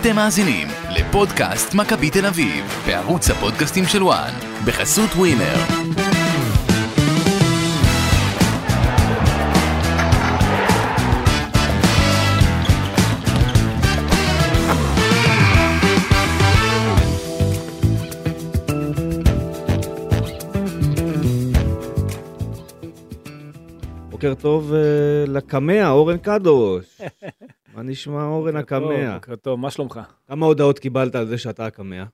אתם מאזינים לפודקאסט מכבי תל אביב, בערוץ הפודקאסטים של וואן, בחסות ווינר. בוקר טוב אה, לקמע, אורן קדוש. מה נשמע אורן הקמע? בוקר טוב, מה שלומך? כמה הודעות קיבלת על זה שאתה הקמע?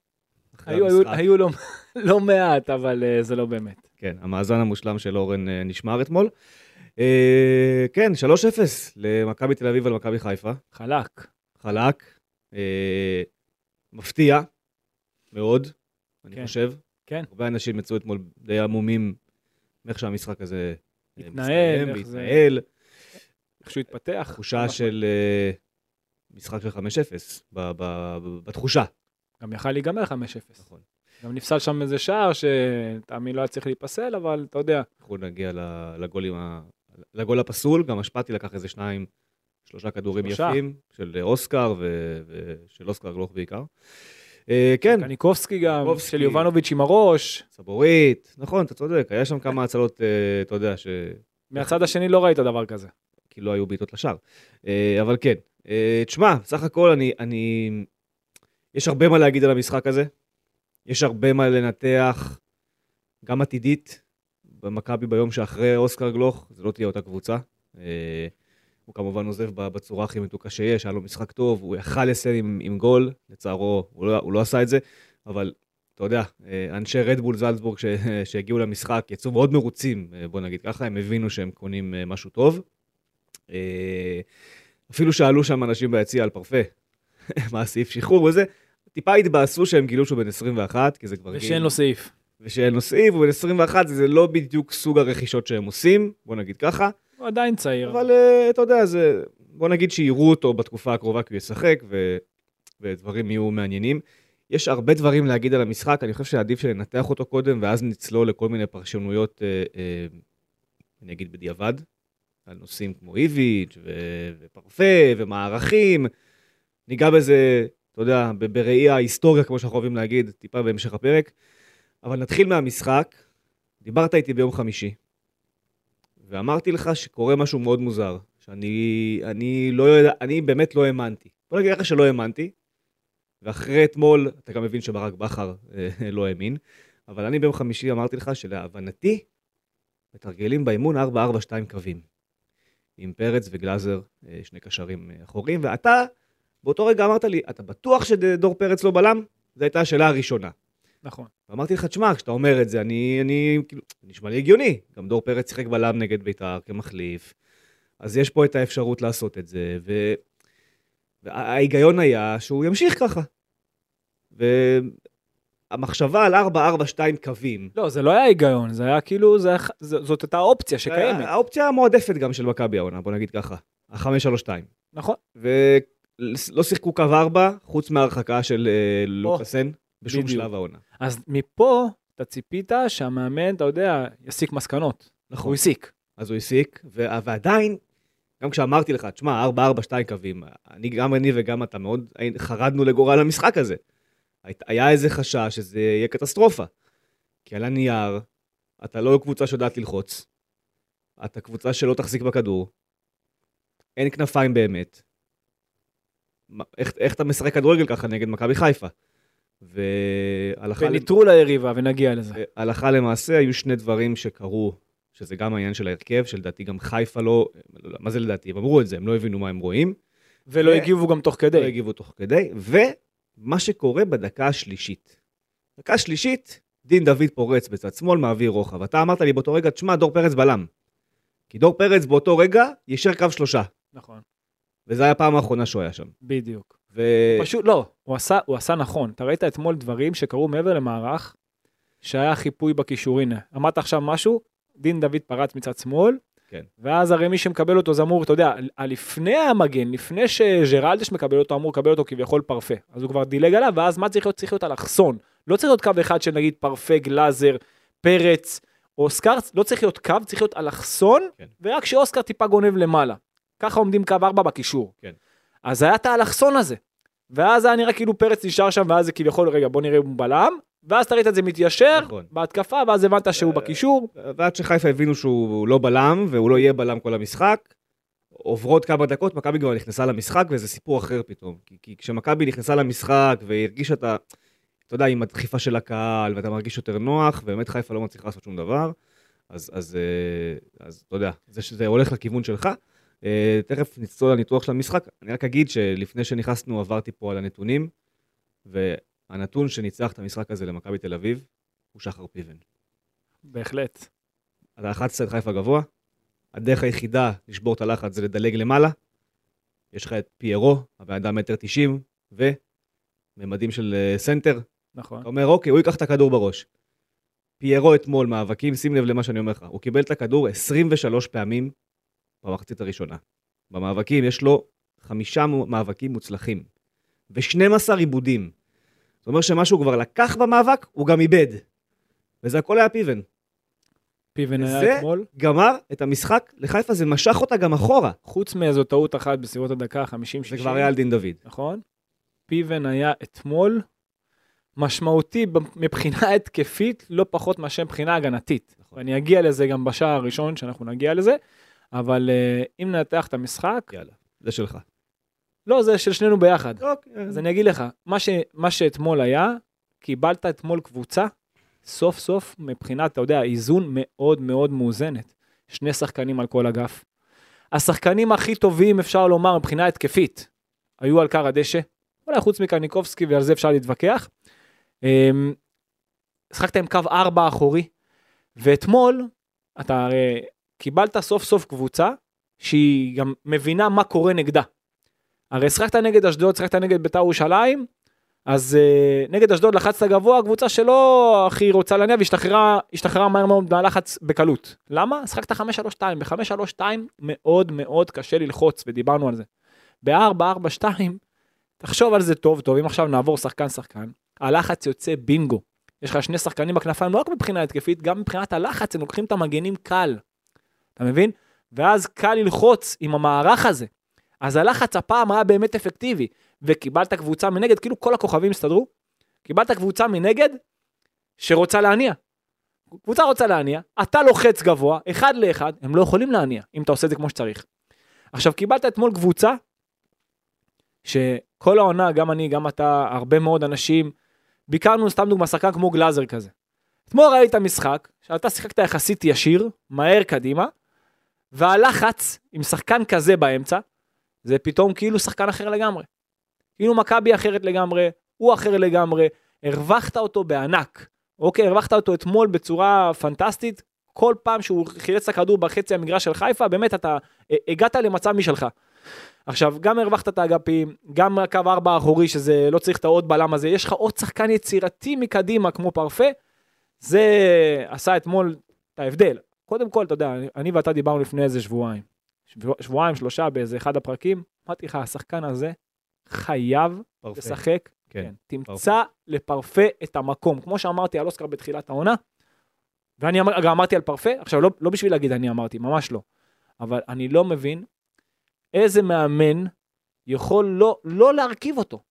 היו- היו- המשחק? היו לא- לא מעט, אבל אה, זה לא באמת. כן, המאזן המושלם של אורן אה, נשמר אתמול. אה, כן, 3-0 למכבי תל אביב ולמכבי חיפה. חלק. חלק. מפתיע מאוד, אני כן. חושב. כן. הרבה אנשים יצאו אתמול די עמומים מאיך שהמשחק הזה התנהל, מסתיים איך זה-. איך שהוא התפתח. תחושה ממש של אה, משחק של 5-0, ב- ב- בתחושה. גם יכל להיגמר 5-0. נכון. גם נפסל שם איזה שער שתאמין לא היה צריך להיפסל, אבל אתה יודע, אנחנו נגיע לגולים לגול הפסול, גם השפעתי לקח איזה שניים, שלושה כדורים שלושה. יפים, של אוסקר ו- ושל אוסקר גלוך בעיקר. אה, כן, קניקובסקי גם, קניקובסקי. של יובנוביץ' עם הראש. סבורית, נכון, אתה צודק, היה שם כמה הצלות, אה, אתה יודע, שכאילו מהצד השני לא ראית דבר כזה. לא היו בעיטות לשער. אה, אבל כן, אה, תשמע, סך הכל אני, אני... יש הרבה מה להגיד על המשחק הזה. יש הרבה מה לנתח, גם עתידית, במכבי ביום שאחרי אוסקר גלוך, זה לא תהיה אותה קבוצה. אה, הוא כמובן עוזב בצורה הכי מתוקה שיש, היה לו משחק טוב, הוא יכל לסיים עם, עם גול, לצערו הוא לא, הוא לא עשה את זה, אבל אתה יודע, אנשי רדבול זלצבורג שהגיעו למשחק יצאו מאוד מרוצים, בוא נגיד ככה, הם הבינו שהם קונים משהו טוב. אה, אפילו שאלו שם אנשים ביציע על פרפה, מה הסעיף שחרור וזה, טיפה התבאסו שהם גילו שהוא בן 21, כי זה כבר ושאין לו סעיף. ושאין לו סעיף, הוא בן 21, זה לא בדיוק סוג הרכישות שהם עושים, בוא נגיד ככה, הוא עדיין צעיר. אבל uh, אתה יודע, זה, בוא נגיד שיראו אותו בתקופה הקרובה כי הוא ישחק, ו, ודברים יהיו מעניינים. יש הרבה דברים להגיד על המשחק, אני חושב שעדיף שננתח אותו קודם, ואז נצלול לכל מיני פרשנויות, uh, uh, אני אגיד בדיעבד, על נושאים כמו איביץ' ו- ופרפה ומערכים. ניגע בזה, אתה יודע, בראי ההיסטוריה, כמו שאנחנו אוהבים להגיד, טיפה בהמשך הפרק. אבל נתחיל מהמשחק. דיברת איתי ביום חמישי, ואמרתי לך שקורה משהו מאוד מוזר, שאני אני לא יודע, אני באמת לא האמנתי. בוא נגיד לך שלא האמנתי, ואחרי אתמול, אתה גם מבין שברק בכר אה, לא האמין, אבל אני ביום חמישי אמרתי לך שלהבנתי, מתרגלים באימון 4-4-2 קווים. עם פרץ וגלאזר, אה, שני קשרים אה, אחוריים, ואתה, באותו רגע אמרת לי, אתה בטוח שדור פרץ לא בלם? זו הייתה השאלה הראשונה. נכון. ואמרתי לך, תשמע, כשאתה אומר את זה, אני, אני, כאילו, נשמע לי הגיוני. גם דור פרץ שיחק בלם נגד בית"ר כמחליף, אז יש פה את האפשרות לעשות את זה, ו... וההיגיון היה שהוא ימשיך ככה. והמחשבה על 4-4-2 קווים, לא, זה לא היה היגיון, זה היה כאילו, זה היה- ז- זאת הייתה אופציה שקיימת. האופציה המועדפת גם של מכבי העונה, בוא נגיד ככה, ה-5-3-2. נכון. ולא שיחקו קו 4, חוץ מהרחקה של אה, לוקאסן, בשום בדיוק. שלב העונה. אז מפה אתה ציפית שהמאמן, אתה יודע, יסיק מסקנות. נכון. הוא הסיק. אז הוא הסיק, ו- ועדיין, גם כשאמרתי לך, תשמע, 4-4-2 קווים, אני, גם אני וגם אתה מאוד חרדנו לגורל המשחק הזה. היה איזה חשש שזה יהיה קטסטרופה. כי על הנייר, אתה לא קבוצה שיודעת ללחוץ, אתה קבוצה שלא תחזיק בכדור, אין כנפיים באמת. איך, איך אתה משחק כדורגל ככה נגד מכבי חיפה? והלכה... ונטרול היריבה, ונגיע לזה. הלכה למעשה היו שני דברים שקרו, שזה גם העניין של ההרכב, שלדעתי גם חיפה לא, מה זה לדעתי? הם אמרו את זה, הם לא הבינו מה הם רואים, ולא ו- הגיבו גם תוך לא כדי. הגיבו תוך כדי, ומה שקורה בדקה השלישית. דקה שלישית, דין דוד פורץ בצד שמאל, מעביר רוחב. אתה אמרת לי באותו רגע, תשמע, דור פרץ בלם. כי דור פרץ באותו רגע יישר קו שלושה, נכון, וזו הייתה הפעם האחרונה שהוא היה שם. בדיוק. ו... פשוט לא, הוא עשה, הוא עשה נכון. אתה ראית אתמול דברים שקרו מעבר למערך, שהיה חיפוי בקישור. הנה, אמרת עכשיו משהו, דין דוד פרץ מצד שמאל, כן. ואז הרי מי שמקבל אותו זה אמור, אתה יודע, לפני המגן, לפני שג'רלדש מקבל אותו, אמור לקבל אותו כביכול פרפה. אז הוא כבר דילג עליו, ואז מה צריך להיות? צריך להיות אלכסון. לא צריך להיות קו אחד של נגיד פרפה, גלאזר, פרץ, אוסקר, לא צריך להיות קו, צריך להיות אלכסון, כן. ורק שאוסקר טיפה גונב למעלה. ככה עומדים קו 4 בקישור. כן. אז היה את האלכסון הזה. ואז היה נראה כאילו פרץ נשאר שם, ואז זה כביכול, רגע, בוא נראה אם הוא בלם, ואז אתה ראית את זה מתיישר, נכון. בהתקפה, ואז הבנת שהוא בקישור. ועד שחיפה הבינו שהוא לא בלם, והוא לא יהיה בלם כל המשחק, עוברות כמה דקות, מכבי כבר נכנסה למשחק, וזה סיפור אחר פתאום. כי, כי כשמכבי נכנסה למשחק והרגישה את ה... אתה יודע, עם הדחיפה של הקהל, ואתה מרגיש יותר נוח, ובאמת חיפה לא מצליחה לעשות שום דבר, אז, אז, אה, אז אתה יודע, זה שזה הולך לכיוון שלך. אה, תכף נצלול לניתוח של המשחק. אני רק אגיד שלפני שנכנסנו עברתי פה על הנתונים, והנתון שניצח את המשחק הזה למכבי תל אביב, הוא שחר פיבן. בהחלט. אתה לחצת את חיפה גבוה, הדרך היחידה לשבור את הלחץ זה לדלג למעלה. יש לך את פיירו, הבן אדם מטר תשעים, וממדים של אה, סנטר. נכון. אתה אומר, אוקיי, הוא ייקח את הכדור בראש. פיירו אתמול מאבקים, שים לב למה שאני אומר לך, הוא קיבל את הכדור 23 פעמים במחצית הראשונה. במאבקים יש לו חמישה מאבקים מוצלחים, ו-12 עיבודים. זאת אומרת שמה שהוא כבר לקח במאבק, הוא גם איבד. וזה הכל היה פיבן. פיבן היה אתמול, גמר את המשחק לחיפה, זה משך אותה גם אחורה. חוץ מאיזו טעות אחת בסביבות הדקה ה-50-60. זה כבר היה על דין דוד. נכון? פיבן היה אתמול משמעותי מבחינה התקפית, לא פחות מאשר מבחינה הגנתית. נכון. ואני אגיע לזה גם בשער הראשון, שאנחנו נגיע לזה, אבל אה, אם ננתח את המשחק, יאללה, זה שלך. לא, זה של שנינו ביחד. אוקיי, אז אני אגיד לך, מה, ש, מה שאתמול היה, קיבלת אתמול קבוצה, סוף סוף, מבחינת, אתה יודע, איזון מאוד מאוד מאוזנת. שני שחקנים על כל אגף. השחקנים הכי טובים, אפשר לומר, מבחינה התקפית, היו על קר הדשא. אולי חוץ מקניקובסקי, ועל זה אפשר להתווכח. אמ, שחקת עם קו ארבע אחורי, ואתמול, אתה הרי קיבלת סוף סוף קבוצה, שהיא גם מבינה מה קורה נגדה. הרי שחקת נגד אשדוד, שחקת נגד בית"ר ירושלים, אז uh, נגד אשדוד לחצת גבוה, קבוצה שלא הכי רוצה להניע והשתחררה השתחררה מהר מאוד מהלחץ בקלות. למה? שחקת 5-3-2, ב-5-3-2 מאוד מאוד קשה ללחוץ, ודיברנו על זה. ב-4-4-2, תחשוב על זה טוב טוב, אם עכשיו נעבור שחקן שחקן, הלחץ יוצא בינגו. יש לך שני שחקנים בכנפיים, לא רק מבחינה התקפית, גם מבחינת הלחץ, הם לוקחים את המגנים קל. אתה מבין? ואז קל ללחוץ עם המערך הזה. אז הלחץ הפעם היה באמת אפקטיבי, וקיבלת קבוצה מנגד, כאילו כל הכוכבים הסתדרו, קיבלת קבוצה מנגד שרוצה להניע. קבוצה רוצה להניע, אתה לוחץ גבוה, אחד לאחד, הם לא יכולים להניע, אם אתה עושה את זה כמו שצריך. עכשיו, קיבלת אתמול קבוצה, שכל העונה, גם אני, גם אתה, הרבה מאוד אנשים, ביקרנו סתם דוגמא, שחקן כמו גלאזר כזה. אתמול ראית משחק, שאתה שיחקת יחסית ישיר, מהר קדימה, והלחץ עם שחקן כזה באמצע, זה פתאום כאילו שחקן אחר לגמרי. כאילו מכבי אחרת לגמרי, הוא אחר לגמרי, הרווחת אותו בענק. אוקיי, הרווחת אותו אתמול בצורה פנטסטית, כל פעם שהוא חילץ את הכדור בחצי המגרש של חיפה, באמת אתה אה, הגעת למצב משלך. עכשיו, גם הרווחת את האגפים, גם הקו ארבע האחורי, שזה לא צריך את העוד בלם הזה, יש לך עוד שחקן יצירתי מקדימה כמו פרפה, זה עשה אתמול את ההבדל. קודם כל, אתה יודע, אני- ואתה דיברנו לפני איזה שבועיים. שבוע, שבועיים, שלושה, באיזה אחד הפרקים, אמרתי לך, השחקן הזה חייב פרפה. לשחק. כן. תמצא לפרפה את המקום. כמו שאמרתי על אוסקר בתחילת העונה, ואני אמר, גם אמרתי על פרפה, עכשיו לא, לא בשביל להגיד אני אמרתי, ממש לא. אבל אני לא מבין איזה מאמן יכול לא, לא להרכיב אותו.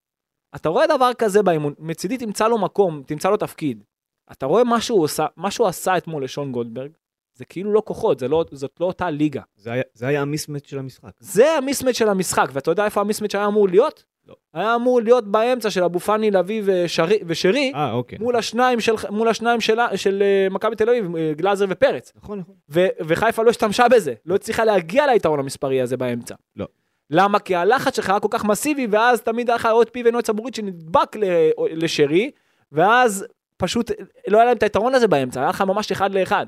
אתה רואה דבר כזה באימון, מצידי תמצא לו מקום, תמצא לו תפקיד. אתה רואה מה שהוא עשה, מה שהוא עשה אתמול לשון גולדברג, זה כאילו לא כוחות, זה לא, זאת לא אותה ליגה. זה היה- זה היה המיסמט של המשחק. זה המיסמט של המשחק, ואתה יודע איפה המיסמט היה אמור להיות? לא. היה אמור להיות באמצע של אבו פאני, לביא ושרי, ושרי, אה, אוקיי. מול השניים של, מול השניים של, של אה, מכבי תל אביב, אה, גלאזר ופרץ. נכון, נכון. ו, וחיפה לא השתמשה בזה, לא הצליחה להגיע ליתרון המספרי הזה באמצע. לא. למה? כי הלחץ שלך היה כל כך מסיבי, ואז תמיד היה לך עוד פיבן או צבורית שנדבק ל- לשרי, ואז פשוט לא היה להם את היתרון הזה באמצע, היה לך ממש אחד לאחד.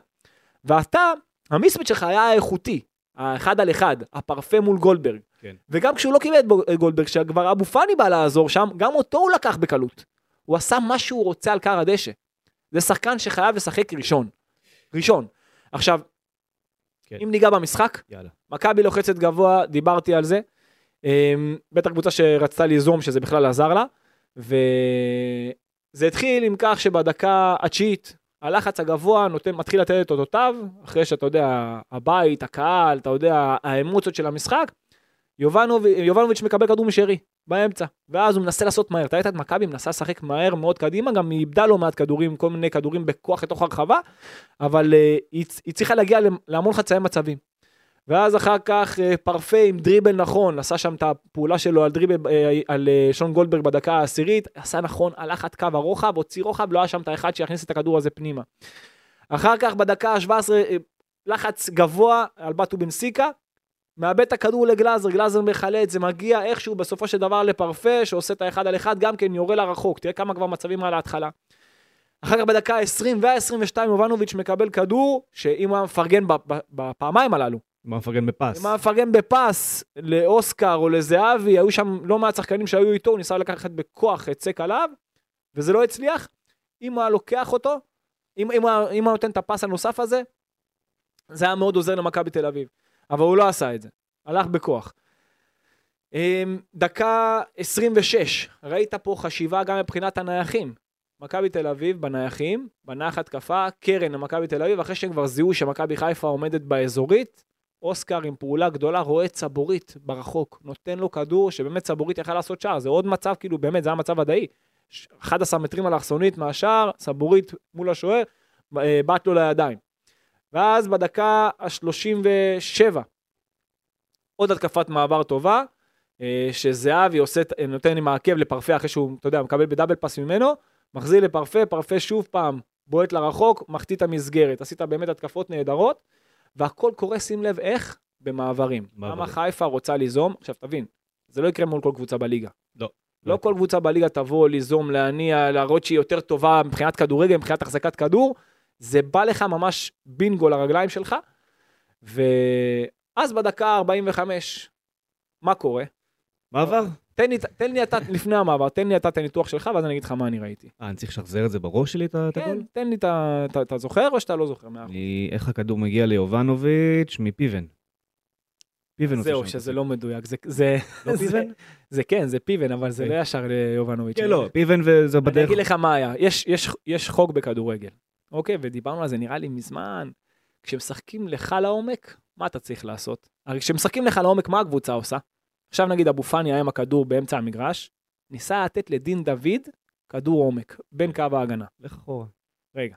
ואתה, המיסמט שלך היה איכותי, האחד על אחד, הפרפה מול גולדברג. כן. וגם כשהוא לא קיבל את גולדברג, שכבר אבו פאני בא לעזור שם, גם אותו הוא לקח בקלות. הוא עשה מה שהוא רוצה על קר הדשא. זה שחקן שחייב לשחק ראשון. ראשון. עכשיו, כן. אם ניגע במשחק. מכבי לוחצת גבוה, דיברתי על זה. אמ, בטח קבוצה שרצתה ליזום, שזה בכלל עזר לה. וזה התחיל עם כך שבדקה התשיעית, הלחץ הגבוה נותן, מתחיל לתת את אותותיו, אחרי שאתה יודע, הבית, הקהל, אתה יודע, האמוציות של המשחק. יובנוב, יובנוביץ' מקבל כדור משרי. באמצע. ואז הוא מנסה לעשות מהר. אתה ראית את מכבי מנסה לשחק מהר מאוד קדימה, גם היא איבדה לא מעט כדורים, כל מיני כדורים בכוח לתוך הרחבה, אבל uh, היא, היא צריכה להגיע להמון חצאי מצבים. ואז אחר כך uh, פרפה עם דריבל נכון, עשה שם את הפעולה שלו על דריבל, uh, על uh, שון גולדברג בדקה העשירית, עשה נכון, הלך עד קו הרוחב, הוציא רוחב, לא היה שם את האחד שיכניס את הכדור הזה פנימה. אחר כך בדקה ה-17, לחץ גבוה על בטו בן סיקה, מאבד את הכדור לגלאזר, גלאזר מחלץ, זה מגיע איכשהו בסופו של דבר לפרפה, שעושה את האחד על אחד, גם כן יורה לרחוק, תראה כמה כבר מצבים על ההתחלה. אחר כך בדקה ה-20 וה-22 יובנוביץ' מקבל כדור, שאם הוא היה מפרגן בפעמיים הללו. אם הוא מפרגן בפס. אם הוא היה מפרגן בפס לאוסקר או לזהבי, היו שם לא מעט שחקנים שהיו איתו, הוא ניסה לקחת בכוח סק עליו, וזה לא הצליח. אם הוא היה לוקח אותו, אם, אם, אם הוא נותן את הפס הנוסף הזה, זה היה מאוד עוזר למכבי תל אביב. אבל הוא לא עשה את זה, הלך בכוח. אמ, דקה 26, ראית פה חשיבה גם מבחינת הנייחים. מכבי תל אביב בנייחים, בנייח התקפה, קרן למכבי תל אביב, אחרי שהם כבר זיהו שמכבי חיפה עומדת באזורית, אוסקר עם פעולה גדולה רואה צבורית ברחוק, נותן לו כדור שבאמת צבורית יכל לעשות שער, זה עוד מצב, כאילו באמת, זה היה מצב ודאי. 11 מטרים אלכסונית מהשער, צבורית מול השוער, אה, בעט לו לידיים. ואז בדקה ה-37, עוד התקפת מעבר טובה, אה, שזהבי עושה, נותן עם העקב לפרפה אחרי שהוא, אתה יודע, מקבל בדאבל פס ממנו, מחזיר לפרפה, פרפה שוב פעם בועט לרחוק, מחטיא את המסגרת. עשית באמת התקפות נהדרות, והכל קורה, שים לב, איך? במעברים. למה חיפה רוצה ליזום? עכשיו תבין, זה לא יקרה מול כל קבוצה בליגה. לא. לא כל קבוצה בליגה תבוא ליזום, להניע, להראות שהיא יותר טובה מבחינת כדורגל, מבחינת החזקת כדור. זה בא לך ממש בינגו לרגליים שלך, ואז בדקה 45, מה קורה? מעבר? תן לי, אתה, לפני המעבר, תן לי אתה את הניתוח שלך, ואז אני אגיד לך מה אני ראיתי. אה, אני צריך לשחזר את זה בראש שלי, את הגול? כן, תן לי את ה... אתה זוכר או שאתה לא זוכר? איך הכדור מגיע ליובנוביץ' מפיבן. פיבן זהו, שזה לא מדויק. זה, זה, לא פיבן? זה כן, זה פיבן, אבל זה לא ישר ליובנוביץ'. כן, לא, פיבן וזה בדרך. אני אגיד לך מה היה, יש, יש, יש חוק בכדורגל. אוקיי, ודיברנו על זה נראה לי מזמן. כשמשחקים לך לעומק, מה אתה צריך לעשות? הרי כשמשחקים לך לעומק, מה הקבוצה עושה? עכשיו נגיד אבו פאני היה עם הכדור באמצע המגרש, ניסה לתת לדין דוד כדור עומק, בין קו ההגנה. לך אחורה. רגע.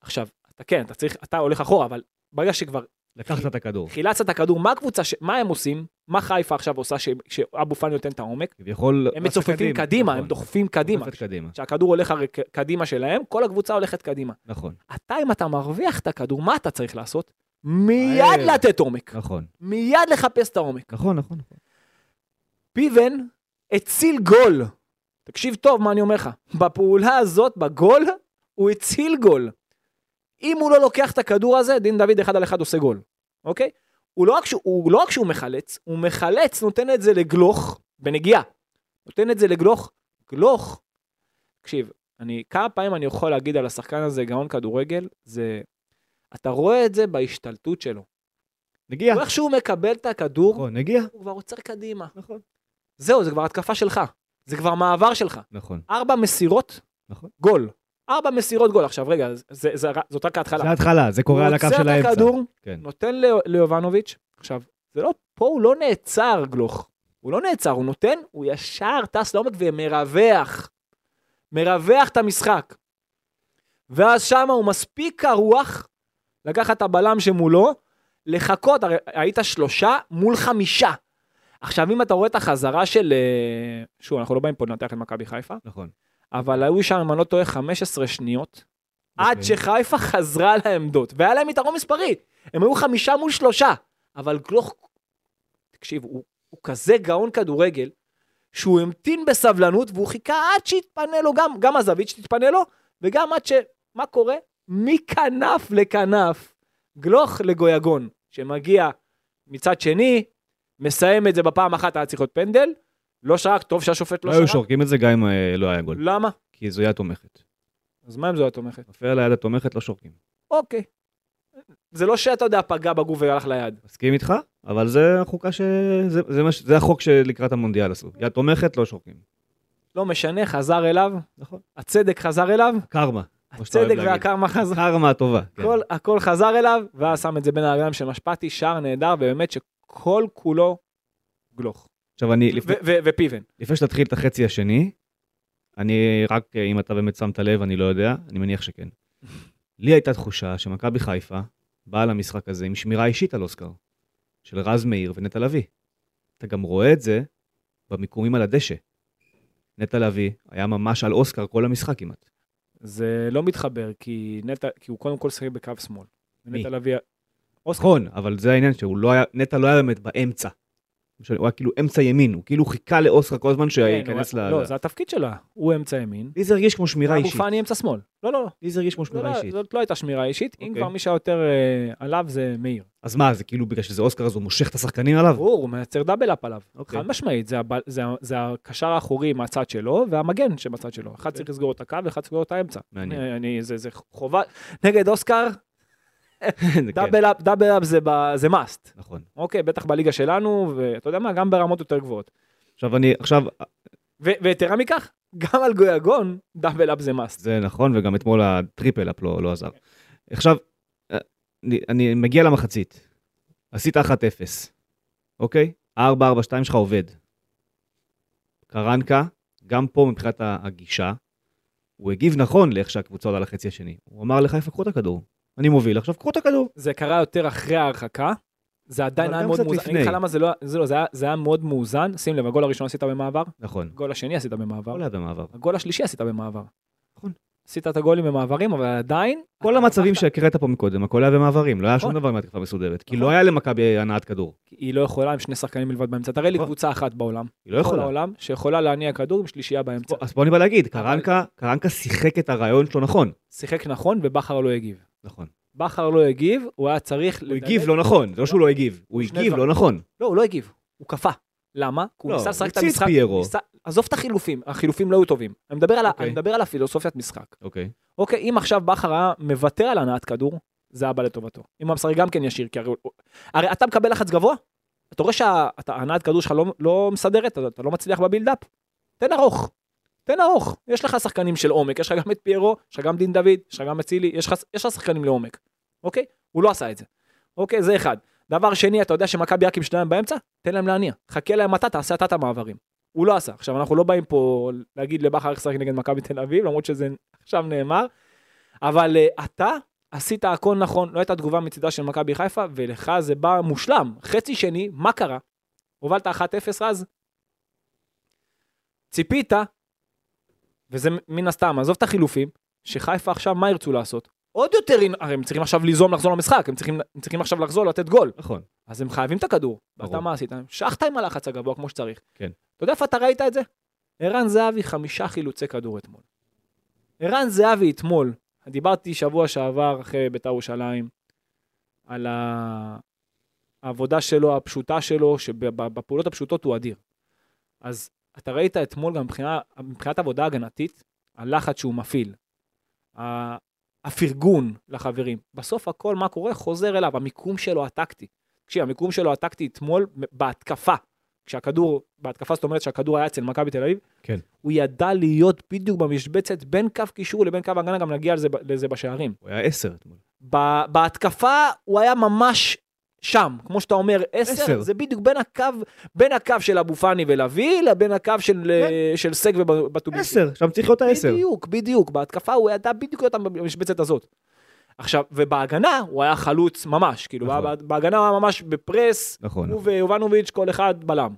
עכשיו, אתה כן, אתה צריך, אתה הולך אחורה, אבל ברגע שכבר לקחת את הכדור. חילצת את הכדור, מה הקבוצה, ש... מה הם עושים? מה חיפה עכשיו עושה שאבו פאני נותן את העומק? כביכול... הם מצופפים קדימה, נכון. הם דוחפים קדימה. קדימה. כשהכדור הולך הרי קדימה שלהם, כל הקבוצה הולכת קדימה. נכון. אתה, אם אתה מרוויח את הכדור, מה אתה צריך לעשות? מיד לתת עומק. נכון. מיד לחפש את העומק. נכון, נכון, נכון. פיבן הציל גול. תקשיב טוב מה אני אומר לך. בפעולה הזאת, בגול, הוא הציל גול. אם הוא לא לוקח את הכדור הזה, דין דוד אחד על אחד עושה גול, אוקיי? הוא לא רק שהוא, הוא לא רק שהוא מחלץ, הוא מחלץ, נותן את זה לגלוך, בנגיעה. נותן את זה לגלוך, גלוך. תקשיב, אני, כמה פעמים אני יכול להגיד על השחקן הזה, גאון כדורגל, זה, אתה רואה את זה בהשתלטות שלו. נגיע. איך שהוא מקבל את הכדור, נכון, נגיע. הוא כבר עוצר קדימה. נכון. זהו, זה כבר התקפה שלך. זה כבר מעבר שלך. נכון. ארבע מסירות, נכון. גול. ארבע מסירות גול. עכשיו, רגע, זה, זה, זה, זאת רק ההתחלה. זה ההתחלה, זה קורה על הקו של הוא עוצר האמצע. את הכדור, כן. נותן ליובנוביץ', עכשיו, זה לא, פה הוא לא נעצר, גלוך. הוא לא נעצר, הוא נותן, הוא ישר טס לעומק ומרווח. מרווח את המשחק. ואז שמה הוא מספיק קרוח לקחת את הבלם שמולו, לחכות, הרי היית שלושה מול חמישה. עכשיו, אם אתה רואה את החזרה של... אה, שוב, אנחנו לא באים פה לנתח את מכבי חיפה, נכון. אבל היו שם, אם אני לא טועה, 15 שניות, עד אוקיי. שחיפה חזרה לעמדות, והיה להם יתרון מספרי. הם היו חמישה מול שלושה, אבל גלוך, תקשיב, הוא, הוא כזה גאון כדורגל, שהוא המתין בסבלנות, והוא חיכה עד שיתפנה לו, גם, גם הזווית שתתפנה לו, וגם עד ש... מה קורה? מכנף לכנף, גלוך לגויגון, שמגיע מצד שני, מסיים את זה בפעם אחת, היה צריך להיות פנדל, לא שרק, טוב שהשופט לא לא היו שרק. שורקים את זה גם אם אה, לא היה גול. למה? כי זו יד תומכת. אז מה אם זו התומכת? מפריע ליד התומכת, לא שורקים. אוקיי. זה לא שאתה יודע, פגע בגוף והלך ליד. מסכים איתך, אבל זה החוקה ש... זה, זה, מה ש... זה החוק שלקראת המונדיאל עשו. יד תומכת, לא שורקים. לא משנה, חזר אליו, נכון. הצדק חזר אליו, קרמה. הצדק. והקרמה חזר. קרמה הטובה. כן. הכל, חזר אליו, ואז שם את זה בין הרגליים של משפטי, שער נהדר, ובאמת שכל כולו גלוך. עכשיו אני, לפני- ופיבן. לפני שתתחיל את החצי השני, אני רק, אם אתה באמת שמת לב, אני לא יודע, אני מניח שכן. לי הייתה תחושה שמכבי חיפה באה למשחק הזה עם שמירה אישית על אוסקר, של רז מאיר ונטע לביא. אתה גם רואה את זה במיקומים על הדשא. נטע לביא היה ממש על אוסקר כל המשחק כמעט. זה לא מתחבר, כי נטע, כי הוא קודם כל שיחק בקו שמאל. מי? ונטע לביא... נכון, אבל זה העניין שהוא לא היה, נטע לא היה באמת באמצע. הוא היה כאילו אמצע ימין, הוא כאילו חיכה לאוסקר כל הזמן כן, שייכנס ל... לא, זה התפקיד שלה. הוא אמצע ימין. לי זה הרגיש כמו שמירה אבו אישית. פאני אמצע שמאל. לא, לא, לא. לי זה הרגיש כמו לא, שמירה לא, אישית. זאת לא הייתה שמירה אישית. אם אוקיי. כבר מי שיותר אה, עליו זה מאיר. אז מה, זה כאילו בגלל שזה אוסקר אז הוא מושך את השחקנים עליו? ברור, הוא מייצר דאבל אפ עליו. אוקיי. חד משמעית, זה הקשר האחורי מהצד שלו, והמגן שבצד שלו. אחד צריך לסגור את הקו ואחד צריך לסגור את האמצע. אוקיי. מעניין. זה חובה. נגד אוסקר, דאבל אפ, דאבל אפ זה must. נכון. אוקיי, בטח בליגה שלנו, ואתה יודע מה, גם ברמות יותר גבוהות. עכשיו אני, עכשיו, ויתרה מכך, גם על גויגון, דאבל אפ זה must. זה נכון, וגם אתמול הטריפל אפ לא, לא עזר. עכשיו, אני, אני מגיע למחצית. עשית 1-0, אוקיי? ה-4-4-2 שלך עובד. קרנקה, גם פה מבחינת הגישה, הוא הגיב נכון לאיך שהקבוצה עולה לחצי השני. הוא אמר לחיפה, קחו את הכדור. אני מוביל, עכשיו קחו את הכדור. זה קרה יותר אחרי ההרחקה, זה עדיין היה מאוד מאוזן. אני. אגיד לך למה זה לא, זה לא, זה היה- זה היה מאוד מאוזן. שים לב, הגול הראשון עשית במעבר, נכון. הגול השני עשית במעבר, לא ליד במעבר. הגול השלישי עשית במעבר. נכון. עשית את הגולים במעברים, אבל עדיין... כל המצבים שהקראת פה מקודם, הכל היה במעברים, לא היה שום נכון. דבר מהתקפה מסודרת. כי נכון. לא היה למכבי הנעת כדור. היא לא יכולה עם שני שחקנים מלבד באמצע. תראה לי נכון. קבוצה אחת בעולם. היא לא יכולה. בכל העולם, שיכולה להניע כדור עם שלישייה באמצע. אז פה אני בא להגיד, קרנקה שיחק את הרעיון שלו נכון. שיחק נכון ובכר לא הגיב. נכון. בכר לא הגיב, הוא היה צריך... הוא הגיב לא נכון, זה לא שהוא לא הגיב, הוא הגיב. לא נכון. לא, הוא לא הגיב. הוא קפא. למה? כי הוא לא, ניסה לשחק את המשחק. עזוב את החילופים, החילופים לא היו טובים. אני מדבר על ה- אוקיי. מדבר על הפילוסופיית משחק. אוקיי. אוקיי, אם עכשיו בכר היה מוותר על הנעת כדור, זה היה בא לטובתו. אם הוא משחק גם כן ישיר, כי הרי, הרי אתה מקבל לחץ גבוה, אתה רואה שהנעת כדור שלך לא, לא מסדרת, אתה לא מצליח בבילדאפ, תן ארוך. תן ארוך, יש לך שחקנים של עומק, יש לך גם את פיירו, יש לך גם דין דוד, יש לך גם אצילי, יש יש לך שחקנים לעומק, אוקיי? הוא לא עשה את זה. אוקיי, זה אחד. דבר שני, אתה יודע שמכבי רק עם שניים באמצע? תן להם להניע. חכה להם אתה, תעשה אתה את המעברים. הוא לא עשה. עכשיו, אנחנו לא באים פה להגיד לבכר איך לשחק נגד מכבי תל אביב, למרות שזה עכשיו נאמר, אבל uh, אתה עשית הכל נכון, לא הייתה תגובה מצידה של מכבי חיפה, ולך זה בא מושלם. חצי שני, מה קרה? הובלת 1-0 רז? ציפית, וזה מן הסתם, עזוב את החילופים, שחיפה עכשיו מה ירצו לעשות? עוד יותר, הרי הם צריכים עכשיו ליזום לחזור למשחק, הם צריכים, הם צריכים עכשיו לחזור לתת גול. נכון. אז הם חייבים את הכדור. ברור. ואתה מה עשית? המשכת עם הלחץ הגבוה כמו שצריך. כן. אתה יודע איפה אתה ראית את זה? ערן זהבי חמישה חילוצי כדור אתמול. ערן זהבי אתמול, דיברתי שבוע שעבר אחרי בית"ר ירושלים, על העבודה שלו, הפשוטה שלו, שבפעולות הפשוטות הוא אדיר. אז אתה ראית אתמול גם מבחינה, מבחינת עבודה הגנתית, הלחץ שהוא מפעיל, הפרגון לחברים. בסוף הכל, מה קורה? חוזר אליו, המיקום שלו הטקטי. תקשיב, המיקום שלו הטקטי אתמול בהתקפה, כשהכדור, בהתקפה זאת אומרת שהכדור היה אצל מכבי תל אביב, כן. הוא ידע להיות בדיוק במשבצת בין קו קישור לבין קו הגנה, גם נגיע לזה, לזה בשערים. הוא היה עשר אתמול. ב- בהתקפה הוא היה ממש שם, כמו שאתה אומר, עשר. זה בדיוק בין הקו, בין הקו של אבו פאני ולוי, לבין הקו של, אה, של סג ובטוביסי. עשר, שם צריך להיות העשר. בדיוק, בדיוק, בהתקפה הוא ידע בדיוק להיות במשבצת הזאת. עכשיו, ובהגנה הוא היה חלוץ ממש, כאילו, נכון. נכון. בהגנה הוא היה ממש בפרס, נכון. הוא ויובנוביץ' כל אחד בלם.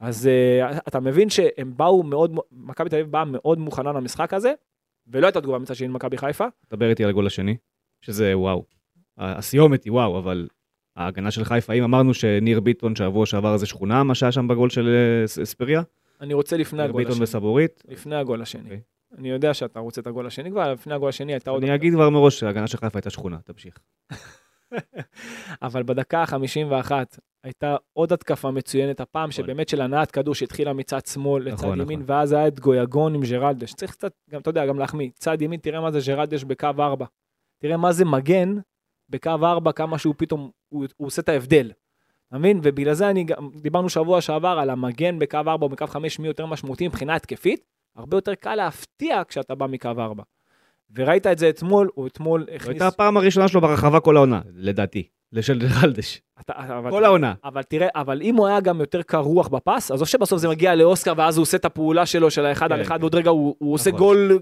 אז uh, אתה מבין שהם באו מאוד, מכבי תל אביב באה מאוד מוכנה למשחק הזה, ולא הייתה תגובה מצד שני למכבי חיפה. דבר איתי על הגול השני, שזה וואו. הסיומת היא וואו, אבל ההגנה של חיפה, אם אמרנו שניר ביטון שבוע שעבר זה שכונה, מה שהיה שם בגול של אה, אספריה? אני רוצה לפני הגול ביטון השני. וסבורית. לפני הגול השני. אוקיי. אני יודע שאתה רוצה את הגול השני כבר, אבל לפני הגול השני הייתה עוד... אני אגיד כבר מראש שההגנה של חיפה הייתה שכונה, תמשיך. אבל בדקה ה-51 הייתה עוד התקפה מצוינת, הפעם שבאמת של הנעת כדור שהתחילה מצד שמאל לצד נכון, ימין, נכון. ואז היה את גויגון עם ג'רלדש. צריך קצת, גם אתה יודע, גם להחמיא. צד ימין, תראה מה זה ג'רלדש בקו 4. תראה מה זה מגן בקו 4, כמה שהוא פתאום, הוא, הוא עושה את ההבדל. אתה מבין? ובגלל זה אני גם, דיברנו שבוע שעבר על המגן בקו 4 או בקו 5, מי יותר משמעותי מבחינה התקפית, הרבה יותר קל להפתיע כשאתה בא מקו 4. וראית את זה אתמול, הוא אתמול הכניס... הייתה הפעם הראשונה שלו ברחבה כל העונה, לדעתי. לשל אבל, כל העונה. אבל תראה, אבל אם הוא היה גם יותר קר רוח בפס, אז או שבסוף זה מגיע לאוסקר ואז הוא עושה את הפעולה שלו של האחד כן, על אחד, כן. ועוד רגע הוא, עושה נכון. גול,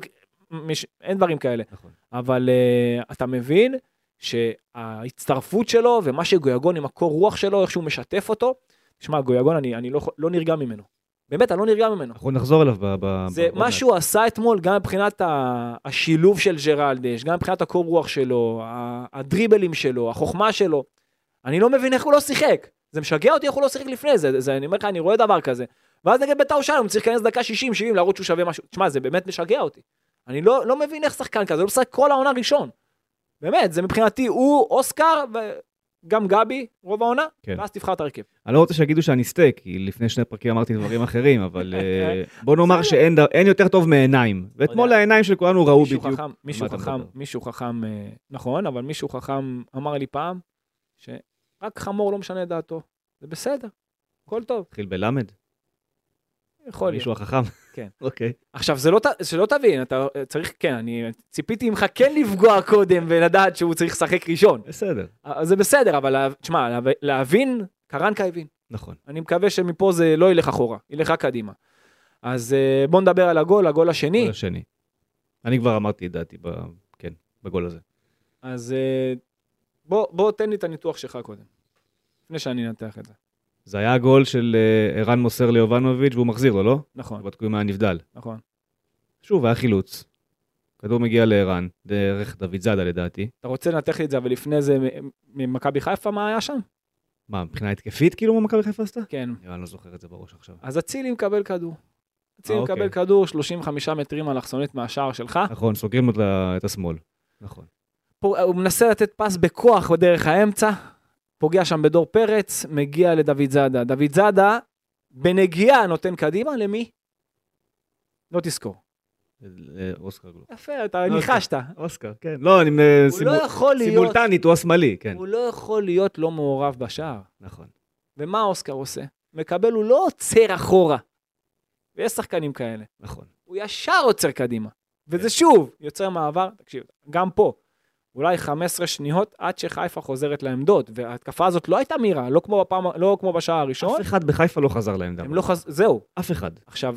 מש... אין דברים כאלה. נכון. אבל uh, אתה מבין שההצטרפות שלו ומה שגויגון עם הקור רוח שלו, איך שהוא משתף אותו, תשמע, גויגון, אני, אני לא, לא נרגע ממנו. באמת, אני לא נרגע ממנו. אנחנו נחזור אליו ב... ב- זה בעוד מה מעט. שהוא עשה אתמול, גם מבחינת ה- השילוב של ג'רלדש, גם מבחינת הקור רוח שלו, הדריבלים שלו, החוכמה שלו. אני לא מבין איך הוא לא שיחק. זה משגע אותי איך הוא לא שיחק לפני זה, זה אני אומר לך, אני רואה דבר כזה. ואז נגד בית"ר ירושלים, הוא צריך להיכנס דקה 60-70 להראות שהוא שווה משהו. תשמע, זה באמת משגע אותי. אני לא, לא מבין איך שחקן כזה, לא משחק כל העונה ראשון. באמת, זה מבחינתי הוא, אוסקר, וגם גבי, רוב העונה, כן. ואז תבחר את ההרכב. אני לא רוצה שיגידו שאני סטייק, כי לפני שני פרקים אמרתי דברים אחרים, אבל אה, בוא נאמר. שאין יותר טוב מעיניים. ואתמול. העיניים של כולנו ראו מישהו בדיוק. חכם, מישהו חכם. מישהו חכם, אה, נכון, אבל מישהו חכם אמר לי פעם, שרק חמור לא משנה דעתו. זה בסדר, הכל טוב, התחיל בלמד? יכול להיות. מישהו החכם? כן. אוקיי. עכשיו, זה לא, שלא תבין, אתה צריך, כן, אני ציפיתי ממך כן לפגוע קודם ולדעת שהוא צריך לשחק ראשון. בסדר. אז זה בסדר, אבל תשמע, לה- להבין, קרנקה הבין. נכון. אני מקווה שמפה זה לא ילך אחורה, ילך רק קדימה. אז אה, בוא נדבר על הגול, הגול השני. גול השני. אני כבר אמרתי את דעתי, ב- כן, בגול הזה. אז אה, בוא, בוא תן לי את הניתוח שלך קודם, לפני שאני אנתח את זה. זה היה הגול של אה, ערן מוסר ליובנוביץ' והוא מחזיר לו, לא? נכון, בדקו אם היה נבדל. נכון. שוב, היה חילוץ. כדור מגיע לערן, דרך דוד זאדה לדעתי. אתה רוצה לנתח לי את זה, אבל לפני זה, ממכבי חיפה, מה היה שם? מה, מבחינה התקפית כאילו מה מכבי חיפה עשתה? כן. אני לא זוכר את זה בראש עכשיו. אז אצילי מקבל כדור. אצילי אה, אוקיי. מקבל כדור 35 מטרים אלכסונית מהשער שלך. נכון, סוגרים את השמאל. נכון. פה, הוא מנסה לתת פס בכוח בדרך האמצע, פוגע שם בדור פרץ, מגיע לדוד זאדה. דוד זאדה, בנגיעה נותן קדימה, למי? לא תזכור. אה, אוסקר גלוב. יפה, אתה. ניחשת. אוסקר, כן. לא, אני... אה, הוא לא יכול להיות, סימולטנית, הוא השמאלי, כן. הוא לא יכול להיות לא מעורב בשער. נכון. ומה אוסקר עושה? מקבל, הוא לא עוצר אחורה. ויש שחקנים כאלה. נכון. הוא ישר עוצר קדימה. וזה שוב, יוצר מעבר, תקשיב, גם פה, אולי 15 שניות עד שחיפה חוזרת לעמדות, וההתקפה הזאת לא הייתה מהירה, לא כמו, בפעם, לא כמו בשער הראשון, אף אחד בחיפה לא חזר לעמדה. לא חז... זהו. אף אחד. עכשיו,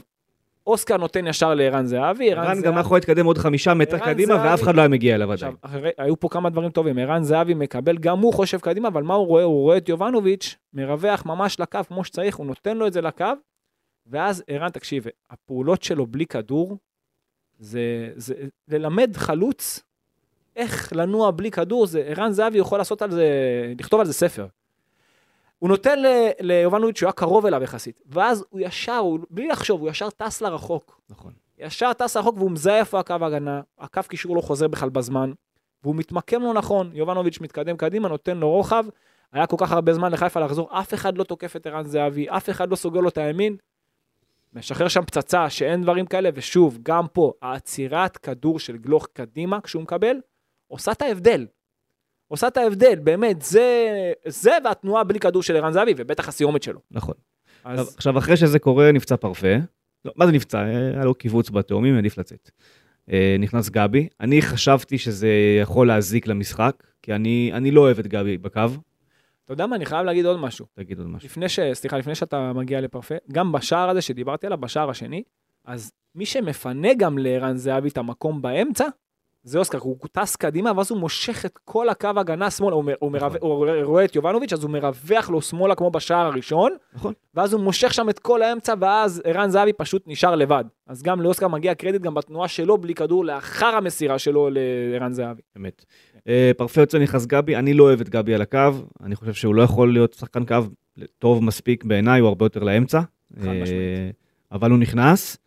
אוסקר נותן ישר לערן זהבי, ערן ערן זהבי... גם יכול להתקדם עוד חמישה מטר ערן קדימה, זהבי- ואף אחד לא היה מגיע אליו עדיין. אחרי, היו פה כמה דברים טובים, ערן זהבי מקבל, גם הוא חושב קדימה, אבל מה הוא רואה? הוא רואה את יובנוביץ' מרווח ממש לקו כמו שצריך, הוא נותן לו את זה לקו, ואז ערן, תקשיב, הפעולות שלו בלי כדור, זה, זה ללמד חלוץ איך לנוע בלי כדור, זה ערן זהבי יכול לעשות על זה, לכתוב על זה ספר. הוא נותן ליובנוביץ' שהוא היה קרוב אליו יחסית, ואז הוא ישר, הוא, בלי לחשוב, הוא ישר טס לרחוק. נכון. ישר טס רחוק והוא מזהה איפה הקו ההגנה, הקו קישור לא חוזר בכלל בזמן, והוא מתמקם לו נכון, יובנוביץ' מתקדם קדימה, נותן לו רוחב, היה כל כך הרבה זמן לחיפה לחזור, אף אחד לא תוקף את ערן זהבי, אף אחד לא סוגר לו את הימין, משחרר שם פצצה שאין דברים כאלה, ושוב, גם פה, העצירת כדור של גלוך קדימה כשהוא מקבל, עושה את ההבדל. עושה את ההבדל, באמת, זה, זה והתנועה בלי כדור של ערן זהבי, ובטח הסיומת שלו. נכון. אז עכשיו, אחרי שזה קורה, נפצע פרפה. לא, מה זה נפצע? היה לו קיבוץ בתאומים, העדיף לצאת. אה, נכנס גבי. אני חשבתי שזה יכול להזיק למשחק, כי אני, אני לא אוהב את גבי בקו. אתה יודע מה, אני חייב להגיד עוד משהו. תגיד עוד משהו. לפני ש... סליחה, לפני שאתה מגיע לפרפה, גם בשער הזה שדיברתי עליו, בשער השני, אז מי שמפנה גם לערן זהבי את המקום באמצע, זה אוסקר, הוא טס קדימה, ואז הוא מושך את כל הקו הגנה שמאלה, הוא, הוא, מרווח, הוא רואה את יובנוביץ', אז הוא מרווח לו שמאלה כמו בשער הראשון, נכון. ואז הוא מושך שם את כל האמצע, ואז ערן זהבי פשוט נשאר לבד. אז גם לאוסקר מגיע קרדיט גם בתנועה שלו בלי כדור, לאחר המסירה שלו לערן זהבי. אמת. אה, פרפה יוצא נכנס גבי, אני לא אוהב את גבי על הקו, אני חושב שהוא לא יכול להיות שחקן קו טוב מספיק בעיניי, הוא הרבה יותר לאמצע. משמעית. אבל הוא נכנס,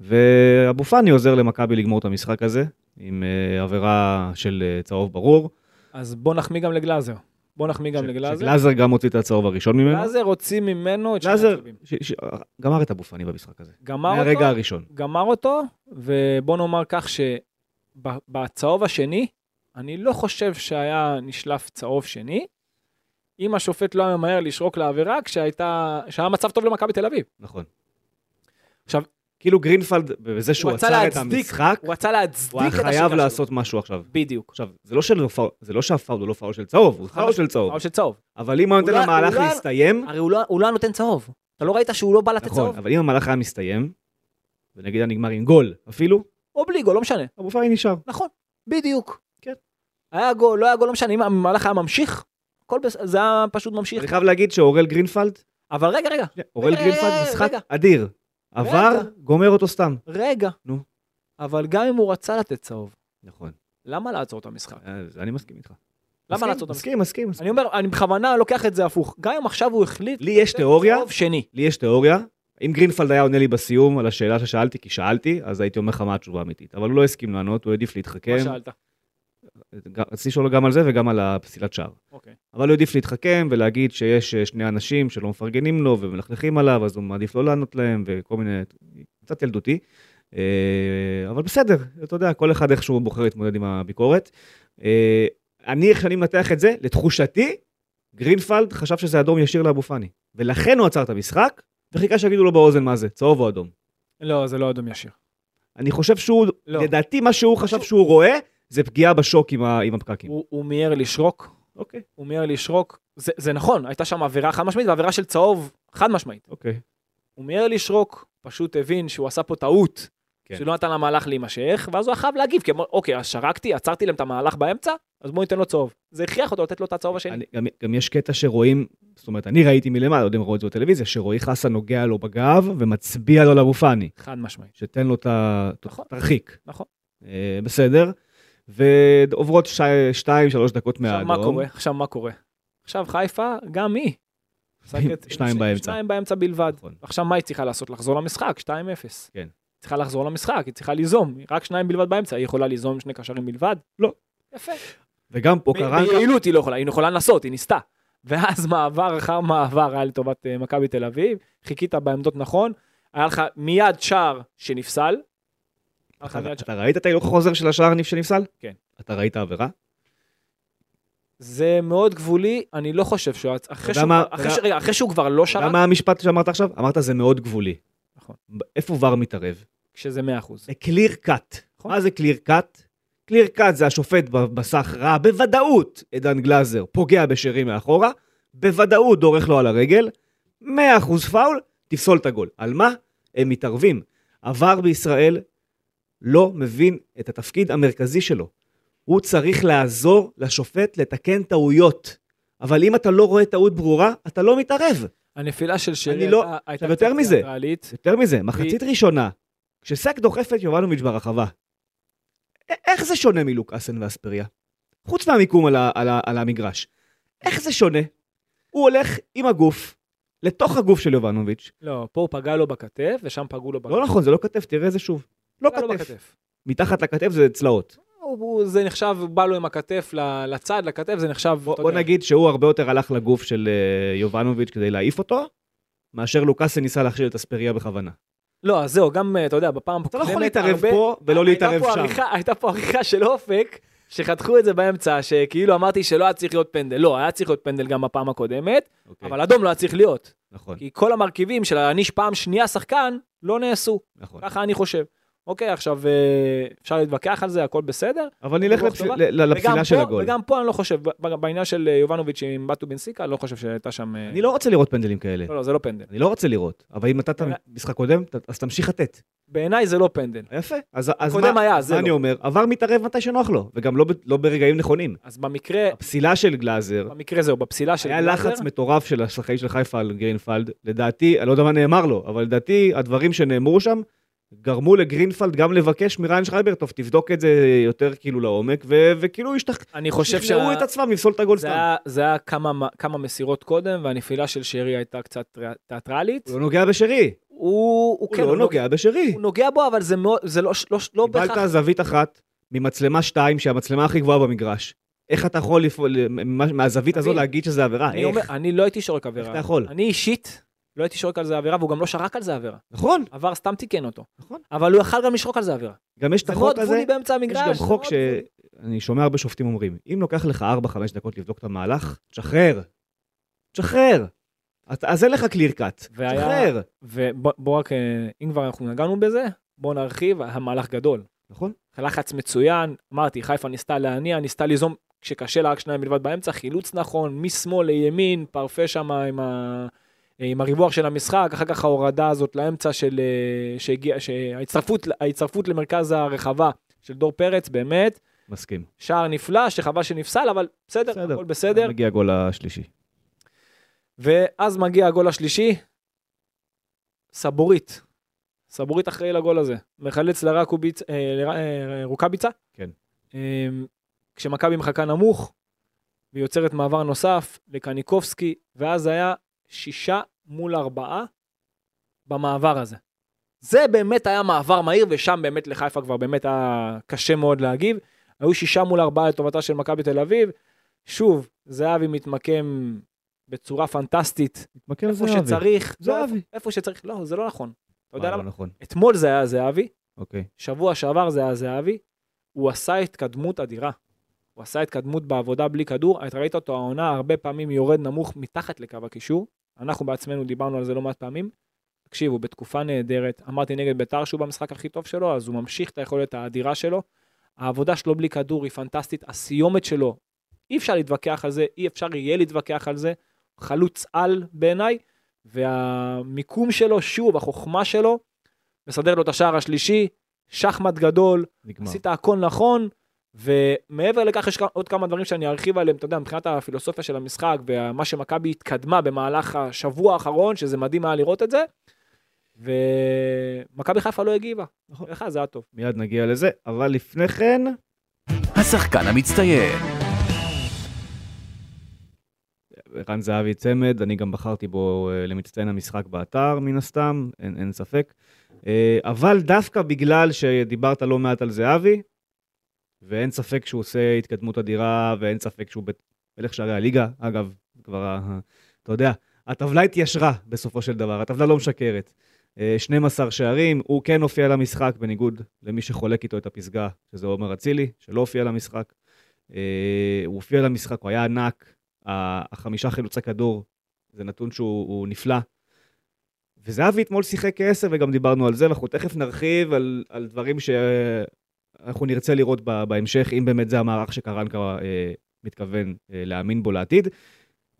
ואבו פאני עוזר למכבי לגמור את המשחק הזה, עם אה, עבירה של אה, צהוב ברור. אז בוא נחמיא גם לגלאזר. בוא נחמיא גם לגלאזר. שגלאזר גם הוציא את הצהוב הראשון ממנו. גלאזר הוציא ממנו את שני ש- גמר את אבו פאני במשחק הזה. גמר אותו. מהרגע הראשון. גמר אותו, ובוא נאמר כך שבצהוב השני, אני לא חושב שהיה נשלף צהוב שני, אם השופט לא היה ממהר לשרוק לעבירה כשהיה מצב טוב למכבי תל אביב. נכון. עכשיו- כאילו גרינפלד, בזה שהוא הוא עצר את להצדיק, המשחק, הוא רצה להצדיק הוא היה את השריקה חייב שלו. לעשות משהו עכשיו. בדיוק. עכשיו, זה לא של זה לא שהפאול הוא לא פאול של צהוב, הוא פאול של צהוב. פאול של צהוב. אבל אם הוא נותן הוא לא- למהלך הוא לא- להסתיים, הרי הוא לא- הוא לא היה נותן צהוב. אתה לא ראית שהוא לא בא לתת נכון, צהוב? אבל אם המהלך היה מסתיים, ונגיד היה נגמר עם גול אפילו, או בלי גול, לא משנה. אבו פאני נשאר. נכון, בדיוק. כן. היה גול, לא היה גול, לא משנה. אם המהלך היה ממשיך, הכל זה היה פשוט ממשיך. אני חייב להגיד שאורל גרינפלד, אבל רגע, רגע, אורל גרינפלד רגע, משחק רגע. אדיר. עבר. גומר אותו סתם. רגע. נו. אבל גם אם הוא רצה לתת צהוב, נכון, למה לעצור את המשחק? אז אני מסכים איתך. למה לעצור את המשחק? מסכים, מסכים, מסכים. אני אומר, אני בכוונה לוקח את זה הפוך. גם אם עכשיו הוא החליט... לי יש תיאוריה. צהוב שני. לי יש תיאוריה, אם גרינפלד היה עונה לי בסיום על השאלה ששאלתי, כי שאלתי, אז הייתי אומר לך מה התשובה האמיתית. אבל הוא לא הסכים לענות, הוא העדיף להתחכם. מה שאלת? רציתי לשאול גם על זה וגם על הפסילת שער. אוקיי. אבל הוא העדיף להתחכם ולהגיד שיש אה, שני אנשים שלא מפרגנים לו ומלכלכים עליו, אז הוא מעדיף לא לענות להם וכל מיני... קצת ילדותי. אה, אבל בסדר, אתה יודע, כל אחד איכשהו בוחר להתמודד עם הביקורת. אה, אני, איך שאני מנתח את זה, לתחושתי, גרינפלד חשב שזה אדום ישיר לאבו פאני. ולכן הוא עצר את המשחק, וחיכה שיגידו לו באוזן מה זה, צהוב או אדום. לא, זה לא אדום ישיר. אני חושב שהוא, לא. לדעתי מה שהוא חשב שהוא רואה, זה פגיעה בשוק עם, ה, עם הפקקים. הוא הוא מיהר לשרוק, אוקיי, הוא מיהר לשרוק. זה זה נכון, הייתה שם עבירה חד משמעית ועבירה של צהוב חד משמעית. אוקיי. הוא מיהר לשרוק, פשוט הבין שהוא עשה פה טעות, כן. שלא נתן למהלך להימשך, ואז הוא היה חייב להגיב, כי אמר, אוקיי, אז שרקתי, עצרתי להם את המהלך באמצע, אז בואו ניתן לו צהוב. זה הכריח אותו לתת לו את הצהוב השני. אני, גם, גם יש קטע שרואים, זאת אומרת, אני ראיתי מלמעלה, לא יודע אם ראו את זה בטלוויזיה, שרועי חסן נוגע לו בגב ומצביע לו לאבו פאני, חד משמעית. שתן לו את ה... נכון. תרחיק. נכון. אה, בסדר. ועוברות שתי- שתיים, שלוש דקות עכשיו מהאדום. מה קורה? עכשיו מה קורה? עכשיו חיפה, גם היא. שניים באמצע. שניים באמצע בלבד. נכון. עכשיו מה היא צריכה לעשות? לחזור למשחק, 2-0. כן. צריכה לחזור למשחק, היא צריכה ליזום, רק שניים בלבד באמצע, היא יכולה ליזום עם שני קשרים בלבד? לא. יפה. וגם פה קרנקה, ביעילות היא לא יכולה, היא יכולה לנסות, היא ניסתה. ואז מעבר אחר מעבר היה לטובת אה, מכבי תל אביב, חיכית בעמדות נכון, היה לך מיד שער שנפסל. אתה, ראית את ההילוך החוזר של השער שנפסל? כן. אתה ראית עבירה? זה מאוד גבולי, אני לא חושב שהוא... אחרי שהוא מה- כבר- אחרי אתה ש- רגע, אחרי שהוא כבר לא אתה יודע שרק, מה המשפט שאמרת עכשיו? אמרת זה מאוד גבולי. נכון. איפה ור מתערב? כשזה 100%. זה קליר קאט. נכון. מה זה קליר קאט? קליר קאט זה השופט במסך ראה בוודאות עידן גלאזר פוגע בשרי מאחורה, בוודאות דורך לו על הרגל, 100% פאול, תפסול את הגול. על מה? הם מתערבים. עבר בישראל לא מבין את התפקיד המרכזי שלו. הוא צריך לעזור לשופט לתקן טעויות. אבל אם אתה לא רואה טעות ברורה, אתה לא מתערב. הנפילה של שרי לא- הייתה- הייתה עכשיו, יותר קצת מזה. תיאטרלית. יותר מזה, מחצית ראשונה, כשסק דוחף את יובנוביץ' ברחבה, איך זה שונה מלוקאסן ואספריה? חוץ מהמיקום על, ה- על, ה- על המגרש. איך זה שונה? הוא הולך עם הגוף, לתוך הגוף של יובנוביץ'. לא, פה הוא פגע לו בכתף, ושם פגעו לו בכתף. לא נכון, זה לא כתף, תראה את זה שוב. לא כתף. מתחת לכתף זה צלעות. הוא- זה נחשב, בא לו עם הכתף לצד, לכתף, זה נחשב, בוא, נגיד שהוא הרבה יותר הלך לגוף של אה, יובנוביץ' כדי להעיף אותו, מאשר לוקאסן ניסה להכשיל את אספריה בכוונה. לא, אז זהו, גם, אה, אתה יודע, בפעם אתה לא יכול הקודמת להתערב הרבה- פה ולא להתערב פה שם. עריכה- הייתה פה עריכה של אופק, שחתכו את זה באמצע, שכאילו אמרתי שלא היה צריך להיות פנדל. לא, היה צריך להיות פנדל גם בפעם הקודמת, אוקיי, אבל אדום לא היה צריך להיות. נכון, כי כל המרכיבים של להעניש פעם שנייה שחקן, לא נעשו. נכון. ככה אני חושב. אוקיי, עכשיו אה, אפשר להתווכח על זה, הכל בסדר. אבל נלך לפס- לפסילה של הגול. וגם פה אני לא חושב, בעניין של אה, יובנוביץ' עם בטו בנסיקה, אני לא חושב שהייתה שם... אה, אני לא רוצה לראות פנדלים כאלה. לא, לא, זה לא פנדל. אני לא רוצה לראות, אבל אם נתת משחק קודם, אז תמשיך לתת. בעיניי זה לא פנדל. יפה. אז אז מה היה, מה אני לא. אומר? עבר מתערב מתי שנוח לו, וגם לא לא ברגעים נכונים. אז במקרה, הפסילה של גלאזר, במקרה זהו, בפסילה של היה גלאזר, לחץ מטורף של השחקנים של חיפה על גרינפלד. לדעתי, אני לא יודע מה נאמר לו, אבל לדעתי הדברים שנאמרו שם גרמו לגרינפלד גם לבקש מריין שרייבר, טוב, תבדוק את זה יותר כאילו לעומק, ו- וכאילו השתכ... אני חושב שכנעו שה... את עצמם לפסול את הגול סתם. זה היה כמה, כמה מסירות קודם, והנפילה של שרי הייתה קצת תיאטרלית. הוא לא נוגע בשרי. הוא, הוא, הוא כן, לא הוא נוגע בשרי. הוא נוגע בו, אבל זה, מאוד, זה לא, לא, לא קיבלת בהכרח... זווית אחת ממצלמה 2, שהיא המצלמה הכי גבוהה במגרש. איך אתה יכול לפעול, מה- מהזווית הזו להגיד שזה עבירה? אני, אומר? אני לא הייתי שורק עבירה. איך אתה יכול? אני אישית לא הייתי שורק על זה עבירה, והוא גם לא שרק על זה עבירה. נכון, עבר סתם תיקן אותו. נכון. אבל הוא יכל גם לשרוק על זה עבירה. גם יש את זה החוק מאוד הזה, גבולי באמצע יש המגרש. גם זה חוק. שאני שומע הרבה שופטים אומרים, אם לוקח לך 4-5 דקות לבדוק את המהלך, תשחרר. תשחרר. אז- אין לך קליר קאט. והיה- שחרר. ובוא בוא רק, אה, אם כבר אנחנו נגענו בזה, בוא נרחיב, היה מהלך גדול. נכון? לחץ מצוין, אמרתי, חיפה ניסתה להניע, ניסתה ליזום, כשקשה לה רק שניים בלבד באמצע, חילוץ נכון, משמאל לימין, פרפה שם עם, ה... עם הריווח של המשחק, אחר כך ההורדה הזאת לאמצע של... אה, שהגיע, שההצטרפות, ההצטרפות למרכז הרחבה של דור פרץ, באמת, מסכים. שער נפלא, שחבל שנפסל, אבל בסדר, בסדר. הכל בסדר. מגיע הגול השלישי. ואז מגיע הגול השלישי, סבורית. סבורית אחראי לגול הזה. מחלץ לרקוביץ, אה, לר- אה, רוקאביצה. כן. אה, כשמכבי מחכה נמוך, והיא יוצרת מעבר נוסף לקניקובסקי, ואז היה שישה מול ארבעה במעבר הזה. זה באמת היה מעבר מהיר, ושם באמת לחיפה כבר באמת היה קשה מאוד להגיב. היו שישה מול ארבעה לטובתה של מכבי תל אביב. שוב, זהבי מתמקם בצורה פנטסטית, מתמקם איפה זהבי. שצריך, לא, זהבי. איפה- איפה שצריך, לא, זה לא נכון. אתה יודע מה, למה? לא נכון. אתמול זה היה זהבי, אוקיי. שבוע שעבר זה היה זהבי, הוא עשה התקדמות אדירה. הוא עשה התקדמות בעבודה בלי כדור, אתה ראית אותו העונה הרבה פעמים יורד נמוך מתחת לקו הקישור, אנחנו בעצמנו דיברנו על זה לא מעט פעמים. תקשיבו, בתקופה נהדרת, אמרתי נגד ביתר שהוא במשחק הכי טוב שלו, אז הוא ממשיך את היכולת האדירה שלו. העבודה שלו בלי כדור היא פנטסטית, הסיומת שלו, אי אפשר להתווכח על זה, אי אפשר יהיה להתווכח על זה, חלוץ על בעיניי, והמיקום שלו, שוב, החוכמה שלו, מסדר לו את השער השלישי, שחמט גדול, נגמר. עשית הכל נכון, ומעבר לכך יש עוד כמה דברים שאני ארחיב עליהם, אתה יודע, מבחינת הפילוסופיה של המשחק, ומה שמכבי התקדמה במהלך השבוע האחרון, שזה מדהים היה לראות את זה, ומכבי חיפה לא הגיבה. נכון. לך זה היה טוב. מיד נגיע לזה, אבל לפני כן, השחקן המצטיין. רן זהבי צמד, אני גם בחרתי בו אה, למצטיין המשחק באתר, מן הסתם, אין, אין ספק. אה, אבל דווקא בגלל שדיברת לא מעט על זהבי, ואין ספק שהוא עושה התקדמות אדירה, ואין ספק שהוא מלך שערי הליגה, אגב, כבר, אתה יודע, הטבלה התיישרה בסופו של דבר, הטבלה לא משקרת. אה, 12 שערים, הוא כן הופיע למשחק, בניגוד למי שחולק איתו את הפסגה, שזה עומר אצילי, שלא הופיע למשחק. אה, הוא הופיע למשחק, הוא היה ענק, החמישה חילוצי כדור, זה נתון שהוא הוא נפלא. וזהבי אתמול שיחק כעשר, וגם דיברנו על זה, ואנחנו תכף נרחיב על, על דברים שאנחנו נרצה לראות בהמשך, אם באמת זה המערך שקרנקה אה, מתכוון אה, להאמין בו לעתיד. אני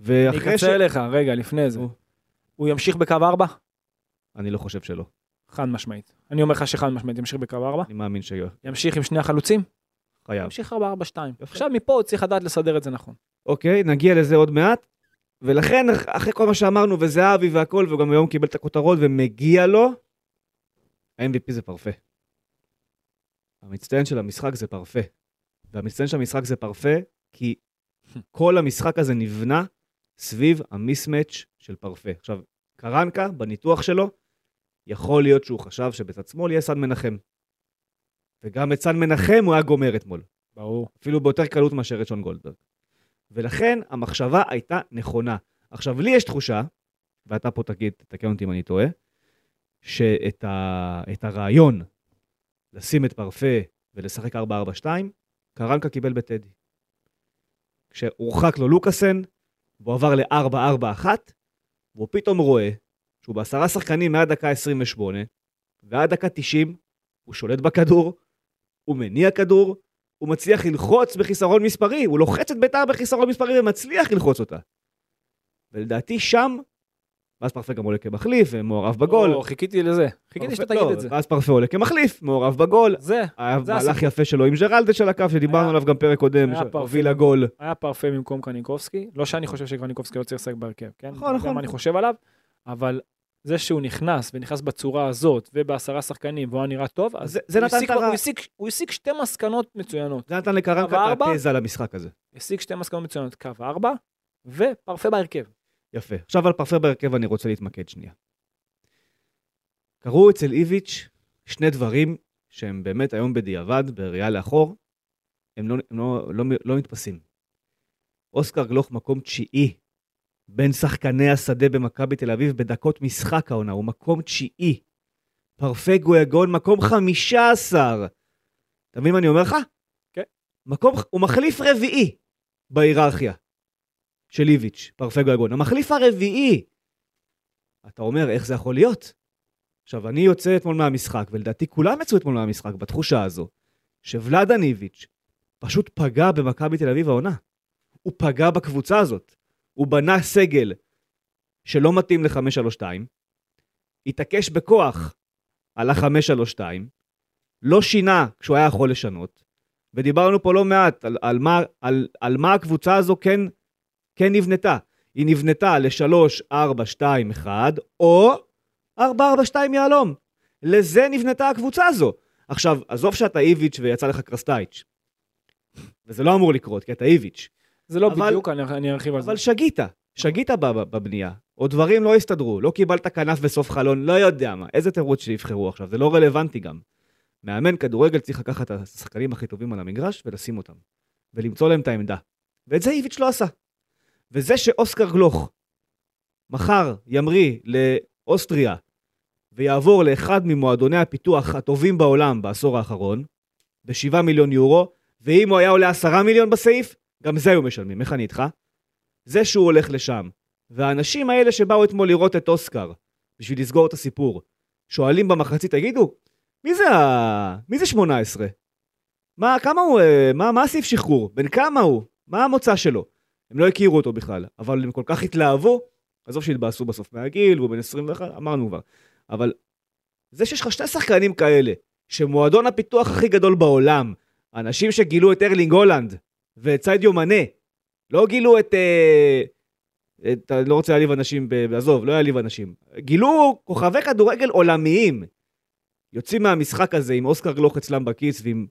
ואחרי ש... אקצר לך, רגע, לפני זה. הוא ימשיך בקו 4? אני לא חושב שלא. חד משמעית. אני אומר לך שחד משמעית ימשיך בקו 4. אני מאמין שיהיה. ימשיך עם שני החלוצים? חייב. ימשיך 4-4-2. יפה. עכשיו מפה הוא צריך לדעת לסדר את זה נכון. אוקיי, נגיע לזה עוד מעט. ולכן, אח- אחרי כל מה שאמרנו, וזהבי והכל, וגם היום קיבל את הכותרות, ומגיע לו, ה-MVP זה פרפה. המצטיין של המשחק זה פרפה. והמצטיין של המשחק זה פרפה, כי כל המשחק הזה נבנה סביב המיסמץ' של פרפה. עכשיו, קרנקה, בניתוח שלו, יכול להיות שהוא חשב שבצד שמאל יהיה סן מנחם. וגם את סן מנחם הוא היה גומר אתמול. ברור. אפילו ביותר קלות מאשר את שון גולדברג. ולכן המחשבה הייתה נכונה. עכשיו, לי יש תחושה, ואתה פה תגיד, תתקן אותי אם אני טועה, שאת ה... הרעיון לשים את פרפה ולשחק 4-4-2, קרנקה קיבל בטדי. כשהורחק לו לוקאסן, והוא עבר ל-4-4-1, והוא פתאום רואה שהוא בעשרה שחקנים מהדקה 28, ועד דקה 90, הוא שולט בכדור, הוא מניע כדור, הוא מצליח ללחוץ בחיסרון מספרי, הוא לוחץ את ביתר בחיסרון מספרי ומצליח ללחוץ אותה. ולדעתי שם, ואז פרפה גם עולה כמחליף ומעורב בגול. או, חיכיתי לזה. חיכיתי פרפה- שתגיד לא, את זה. ואז פרפה עולה כמחליף, מעורב בגול. זה, היה זה מהלך. יפה שלו עם ג'רלדש על הקו, שדיברנו עליו גם פרק קודם. שהוביל לגול. היה פרפה במקום קניקובסקי. לא שאני חושב שקניקובסקי לא צריך לשחק בהרכב, כן? נכון, נכון. מה אני חושב עליו, אבל זה שהוא נכנס, ונכנס בצורה הזאת, ובעשרה שחקנים, והוא היה נראה טוב, אז זה- זה הוא נתן הסיק- את הרע. הוא הסיק- הוא הסיק שתי מסקנות מצוינות. זה נתן לקרנקה את? התזה למשחק הזה. הסיק שתי מסקנות מצוינות, קו ארבע, ופרפה בהרכב. יפה. עכשיו על פרפה בהרכב אני רוצה להתמקד שנייה. קרו אצל איביץ' שני דברים שהם באמת היום בדיעבד, בראייה לאחור, הם לא, הם לא, לא, לא נתפסים. אוסקר גלוך מקום תשיעי בין שחקני השדה במכבי תל אביב בדקות משחק העונה, הוא מקום תשיעי. פרפה גויגון מקום חמישה עשר. אתה מבין מה אני אומר לך? כן. מקום, הוא מחליף רביעי בהיררכיה של איביץ', פרפה גויגון. המחליף הרביעי. אתה אומר, איך זה יכול להיות? עכשיו, אני יוצא אתמול מהמשחק, ולדעתי כולם יצאו אתמול מהמשחק בתחושה הזו, שוולאדה ניביץ' פשוט פגע במכבי תל אביב העונה. הוא פגע בקבוצה הזאת. הוא בנה סגל שלא מתאים ל-532, התעקש בכוח על ה-532, לא שינה כשהוא היה יכול לשנות, ודיברנו פה לא מעט על, על, מה, על, על מה הקבוצה הזו כן, כן נבנתה. היא נבנתה ל-3, 4, 2, 1, או 4, 4, 2 יהלום. לזה נבנתה הקבוצה הזו. עכשיו, עזוב שאתה איביץ' ויצא לך קרסטייץ'. וזה לא אמור לקרות, כי אתה איביץ'. זה לא אבל- בדיוק, אני אני ארחיב על זה. אבל שגית, שגית בבנייה. או דברים לא הסתדרו, לא קיבלת כנף בסוף חלון, לא יודע מה. איזה תירוץ שיבחרו עכשיו, זה לא רלוונטי גם. מאמן כדורגל צריך לקחת את השחקנים הכי טובים על המגרש ולשים אותם. ולמצוא להם את העמדה. ואת זה איביץ' לא עשה. וזה שאוסקר גלוך מחר ימריא לאוסטריה ויעבור לאחד ממועדוני הפיתוח הטובים בעולם בעשור האחרון, ב-7 מיליון יורו, ואם הוא היה עולה 10 מיליון בסעיף, גם זה היו משלמים. איך אני איתך? זה שהוא הולך לשם. והאנשים האלה שבאו אתמול לראות את אוסקר, בשביל לסגור את הסיפור, שואלים במחצית, תגידו, מי זה ה... מי זה 18? מה, כמה הוא, אה, מה, מה הסעיף שחרור? בן כמה הוא? מה המוצא שלו? הם לא הכירו אותו בכלל, אבל הם כל כך התלהבו, עזוב שהתבאסו בסוף מהגיל, והוא בן 21, אמרנו כבר. אבל זה שיש לך שני שחקנים כאלה, שמועדון הפיתוח הכי גדול בעולם, אנשים שגילו את ארלינג הולנד ואת סיידיו מנה, לא גילו את... אה, את אני לא רוצה להעליב אנשים, עזוב, לא יעליב אנשים. גילו כוכבי כדורגל עולמיים. יוצאים מהמשחק הזה עם אוסקר גלוך אצלם בכיס ועם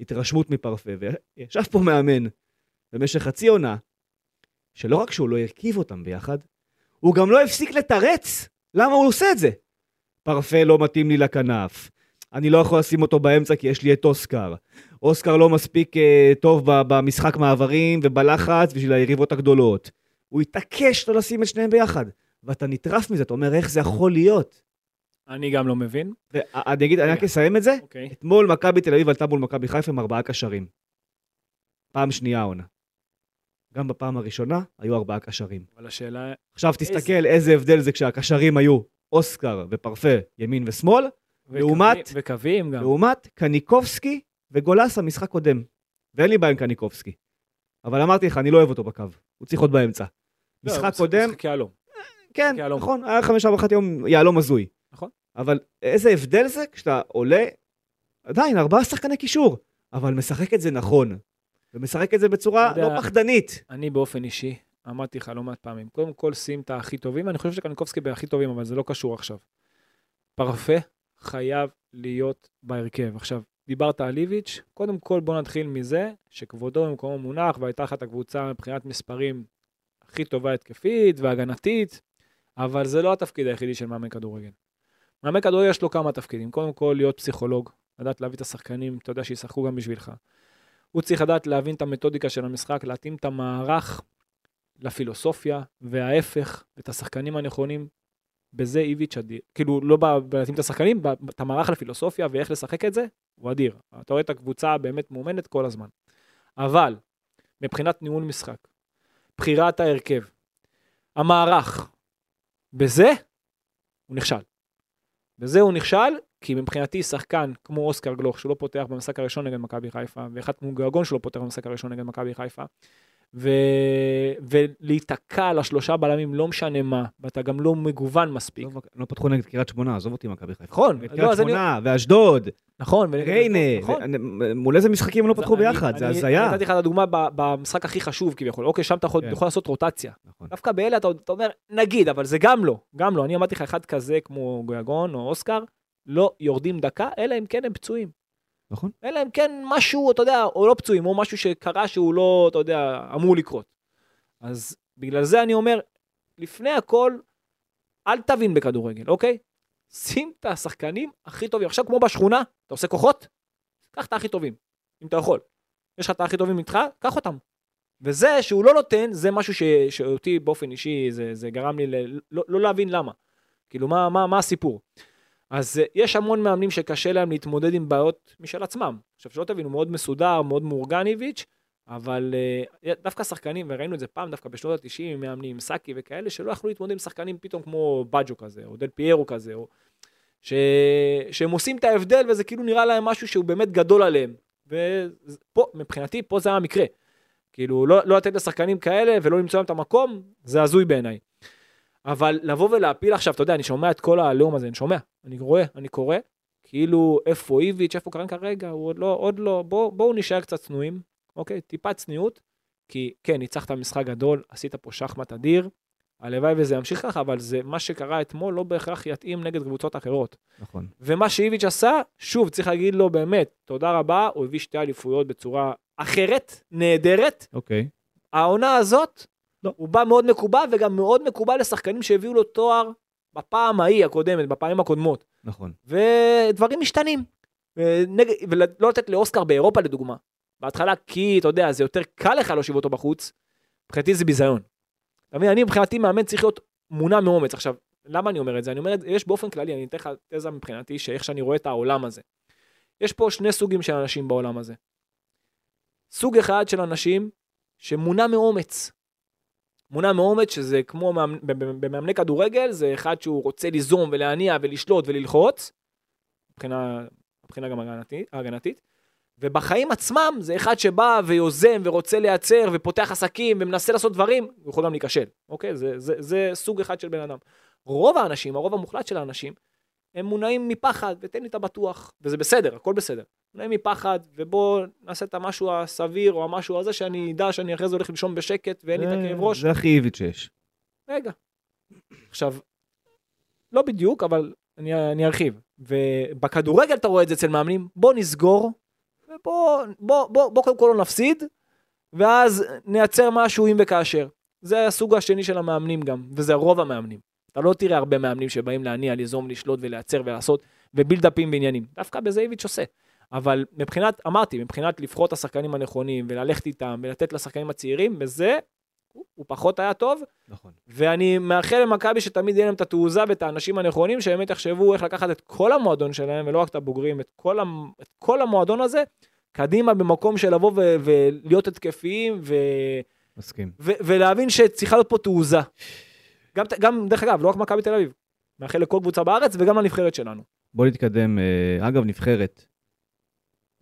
התרשמות מפרפה. וישב פה מאמן במשך חצי עונה, שלא רק שהוא לא הרכיב אותם ביחד, הוא גם לא הפסיק לתרץ למה הוא עושה את זה. פרפה לא מתאים לי לכנף. אני לא יכול לשים אותו באמצע כי יש לי את אוסקר. אוסקר לא מספיק אה, טוב במשחק מעברים ובלחץ בשביל היריבות הגדולות. הוא התעקש לא לשים את שניהם ביחד. ואתה נטרף מזה, אתה אומר, איך זה יכול להיות? אני גם לא מבין. ואני אגיד, אני רק אסיים את זה. אוקיי. אתמול מכבי תל אביב עלתה מול מכבי חיפה עם ארבעה קשרים. פעם שנייה העונה. גם בפעם הראשונה היו ארבעה קשרים. אבל השאלה, עכשיו תסתכל איזה הבדל זה כשהקשרים היו אוסקר ופרפה ימין ושמאל, לעומת- וקווים גם. לעומת קניקובסקי וגולסה משחק קודם. ואין לי בעיה עם קניקובסקי. אבל אמרתי לך, אני לא אוהב אותו בקו. הוא צריך להיות באמצע. לא, משחק הוא קודם, משחק יהלום. כן, יהלום. נכון, היה חמש ארבע וחצי יום יהלום הזוי. נכון. אבל איזה הבדל זה כשאתה עולה, עדיין, ארבעה שחקני קישור, אבל משחק את זה נכון. ומשחק את זה בצורה יודע- לא פחדנית. אני באופן אישי, אמרתי לך לא מעט פעמים, קודם כל שים את הכי טובים, אני חושב שקניקובסקי בהכי טובים, אבל זה לא קשור עכשיו. פרפה חייב להיות בהרכב. עכשיו, דיברת על איביץ', קודם כל בוא נתחיל מזה שכבודו במקומו מונח והייתה לך את הקבוצה מבחינת מספרים הכי טובה התקפית והגנתית, אבל זה לא התפקיד היחידי של מאמן כדורגל. מאמן כדורגל יש לו כמה תפקידים, קודם כל להיות פסיכולוג, לדעת להביא את השחקנים, אתה יודע, שישחקו גם בשבילך. הוא צריך לדעת להבין את המתודיקה של המשחק, להתאים את המערך לפילוסופיה, וההפך, את השחקנים הנכונים. בזה איביץ' אדיר. כאילו, לא בלהתאים את השחקנים, את המערך לפילוסופיה ואיך לשחק את זה, הוא אדיר. אתה רואה את הקבוצה באמת מאומנת כל הזמן. אבל, מבחינת ניהול משחק, בחירת ההרכב, המערך, בזה הוא נכשל. בזה הוא נכשל, כי מבחינתי שחקן כמו אוסקר גלוך, שהוא לא פותח במשחק הראשון נגד מכבי חיפה, ואחד כמו גרגון שלא פותח במשחק הראשון נגד מכבי חיפה, ו... ולהיתקע על השלושה בלמים, לא משנה מה, ואתה גם לא מגוון מספיק. לא- לא פתחו נגד קריית שמונה, עזוב אותי מכבי חיפה. נכון, לא, קריית אני- שמונה, ואשדוד, נכון, ריינה, נכון. מול איזה משחקים הם לא פתחו אני- ביחד, זה אני- הזיה. נתתי לך את הדוגמה במשחק הכי חשוב כביכול, אוקיי, שם אתה יכול כן. יכול לעשות רוטציה. נכון. דווקא באלה אתה אתה אומר, נגיד, אבל זה גם לא, גם לא. אני אמרתי לך, אחד כזה כמו גויגון או אוסקר, לא יורדים דקה, אלא אם כן הם פצועים. נכון. אלא אם כן משהו, אתה יודע, או לא פצועים, או משהו שקרה שהוא לא, אתה יודע, אמור לקרות. אז בגלל זה אני אומר, לפני הכל, אל תבין בכדורגל, אוקיי? שים את השחקנים הכי טובים. עכשיו, כמו בשכונה, אתה עושה כוחות, קח את הכי טובים, אם אתה יכול. יש לך את הכי טובים איתך, קח אותם. וזה שהוא לא נותן, זה משהו ש, שאותי באופן אישי, זה, זה גרם לי ל, לא, לא להבין למה. כאילו, מה, מה, מה הסיפור? אז אה, יש המון מאמנים שקשה להם להתמודד עם בעיות משל עצמם. עכשיו, שלא תבינו, מאוד מסודר, מאוד מאורגן איביץ', אבל אה, דווקא שחקנים, וראינו את זה פעם דווקא בשנות ה-90 עם מאמנים, סאקי וכאלה, שלא יכלו להתמודד עם שחקנים פתאום כמו בג'ו כזה, או דל פיירו כזה, או... ש... שהם עושים את ההבדל וזה כאילו נראה להם משהו שהוא באמת גדול עליהם. ופה, מבחינתי, פה זה המקרה. כאילו, לא, לא לתת לשחקנים כאלה ולא למצוא להם את המקום, זה הזוי בעיניי. אבל לבוא ולהפיל עכשיו, אתה יודע, אני שומע את כל העליהום הזה, אני שומע, אני רואה, אני קורא, כאילו, איפה איביץ', איפה קרנקה, רגע, הוא עוד לא, עוד לא, בואו בוא נשאר קצת צנועים, אוקיי? טיפה צניעות, כי כן, ניצחת משחק גדול, עשית פה שחמט אדיר, הלוואי וזה ימשיך ככה, אבל זה מה שקרה אתמול לא בהכרח יתאים נגד קבוצות אחרות. נכון. ומה שאיביץ' עשה, שוב, צריך להגיד לו באמת, תודה רבה, הוא הביא שתי אליפויות בצורה אחרת, נהדרת. אוקיי. העונה הזאת, לא. הוא בא מאוד מקובע, וגם מאוד מקובע לשחקנים שהביאו לו תואר בפעם ההיא הקודמת, בפעמים הקודמות. נכון. ודברים משתנים. ונג... ולא לתת לאוסקר באירופה לדוגמה. בהתחלה כי, אתה יודע, זה יותר קל לך להושיב אותו בחוץ, מבחינתי זה ביזיון. אתה מבין, אני מבחינתי מאמן צריך להיות מונע מאומץ. עכשיו, למה אני אומר את זה? אני אומר את זה, יש באופן כללי, אני אתן לך תזה מבחינתי, שאיך שאני רואה את העולם הזה. יש פה שני סוגים של אנשים בעולם הזה. סוג אחד של אנשים שמונע מאומץ. מונע מאומץ שזה כמו מאמנ... במאמני כדורגל, זה אחד שהוא רוצה ליזום ולהניע ולשלוט וללחוץ, מבחינה, מבחינה גם הגנתית, הגנתית. ובחיים עצמם זה אחד שבא ויוזם ורוצה לייצר ופותח עסקים ומנסה לעשות דברים, הוא יכול גם להיכשל, אוקיי? זה, זה, זה סוג אחד של בן אדם. רוב האנשים, הרוב המוחלט של האנשים, הם מונעים מפחד, ותן לי את הבטוח, וזה בסדר, הכל בסדר. מונעים מפחד, ובוא נעשה את המשהו הסביר או המשהו הזה, שאני אדע שאני אחרי זה הולך לישון בשקט ואין לי את הכאב ראש. זה הכי איביץ' שיש. רגע. עכשיו, לא בדיוק, אבל אני, אני ארחיב. ובכדורגל אתה רואה את זה אצל מאמנים, בוא נסגור, ובוא, בוא, בוא, בוא קודם כל לא נפסיד, ואז נייצר משהו אם וכאשר. זה הסוג השני של המאמנים גם, וזה רוב המאמנים. אתה לא תראה הרבה מאמנים שבאים להניע, ליזום, לשלוט ולייצר ולעשות, ובילדאפים ועניינים. דווקא בזה איביץ' עושה. אבל מבחינת, אמרתי, מבחינת לבחור את השחקנים הנכונים וללכת איתם ולתת לשחקנים הצעירים, בזה הוא, הוא פחות היה טוב. נכון. ואני מאחל למכבי שתמיד יהיה להם את התעוזה ואת האנשים הנכונים, שבאמת יחשבו איך לקחת את כל המועדון שלהם, ולא רק את הבוגרים, את כל, המ, את כל המועדון הזה, קדימה במקום של לבוא ו- ולהיות התקפיים, ו- מסכים. ו- ולהבין שצריכה להיות פה תעוזה. גם, גם, דרך אגב, לא רק מכבי תל אביב. מאחל לכל קבוצה בארץ וגם לנבחרת שלנו. בוא נתקדם. אה, אגב, נבחרת.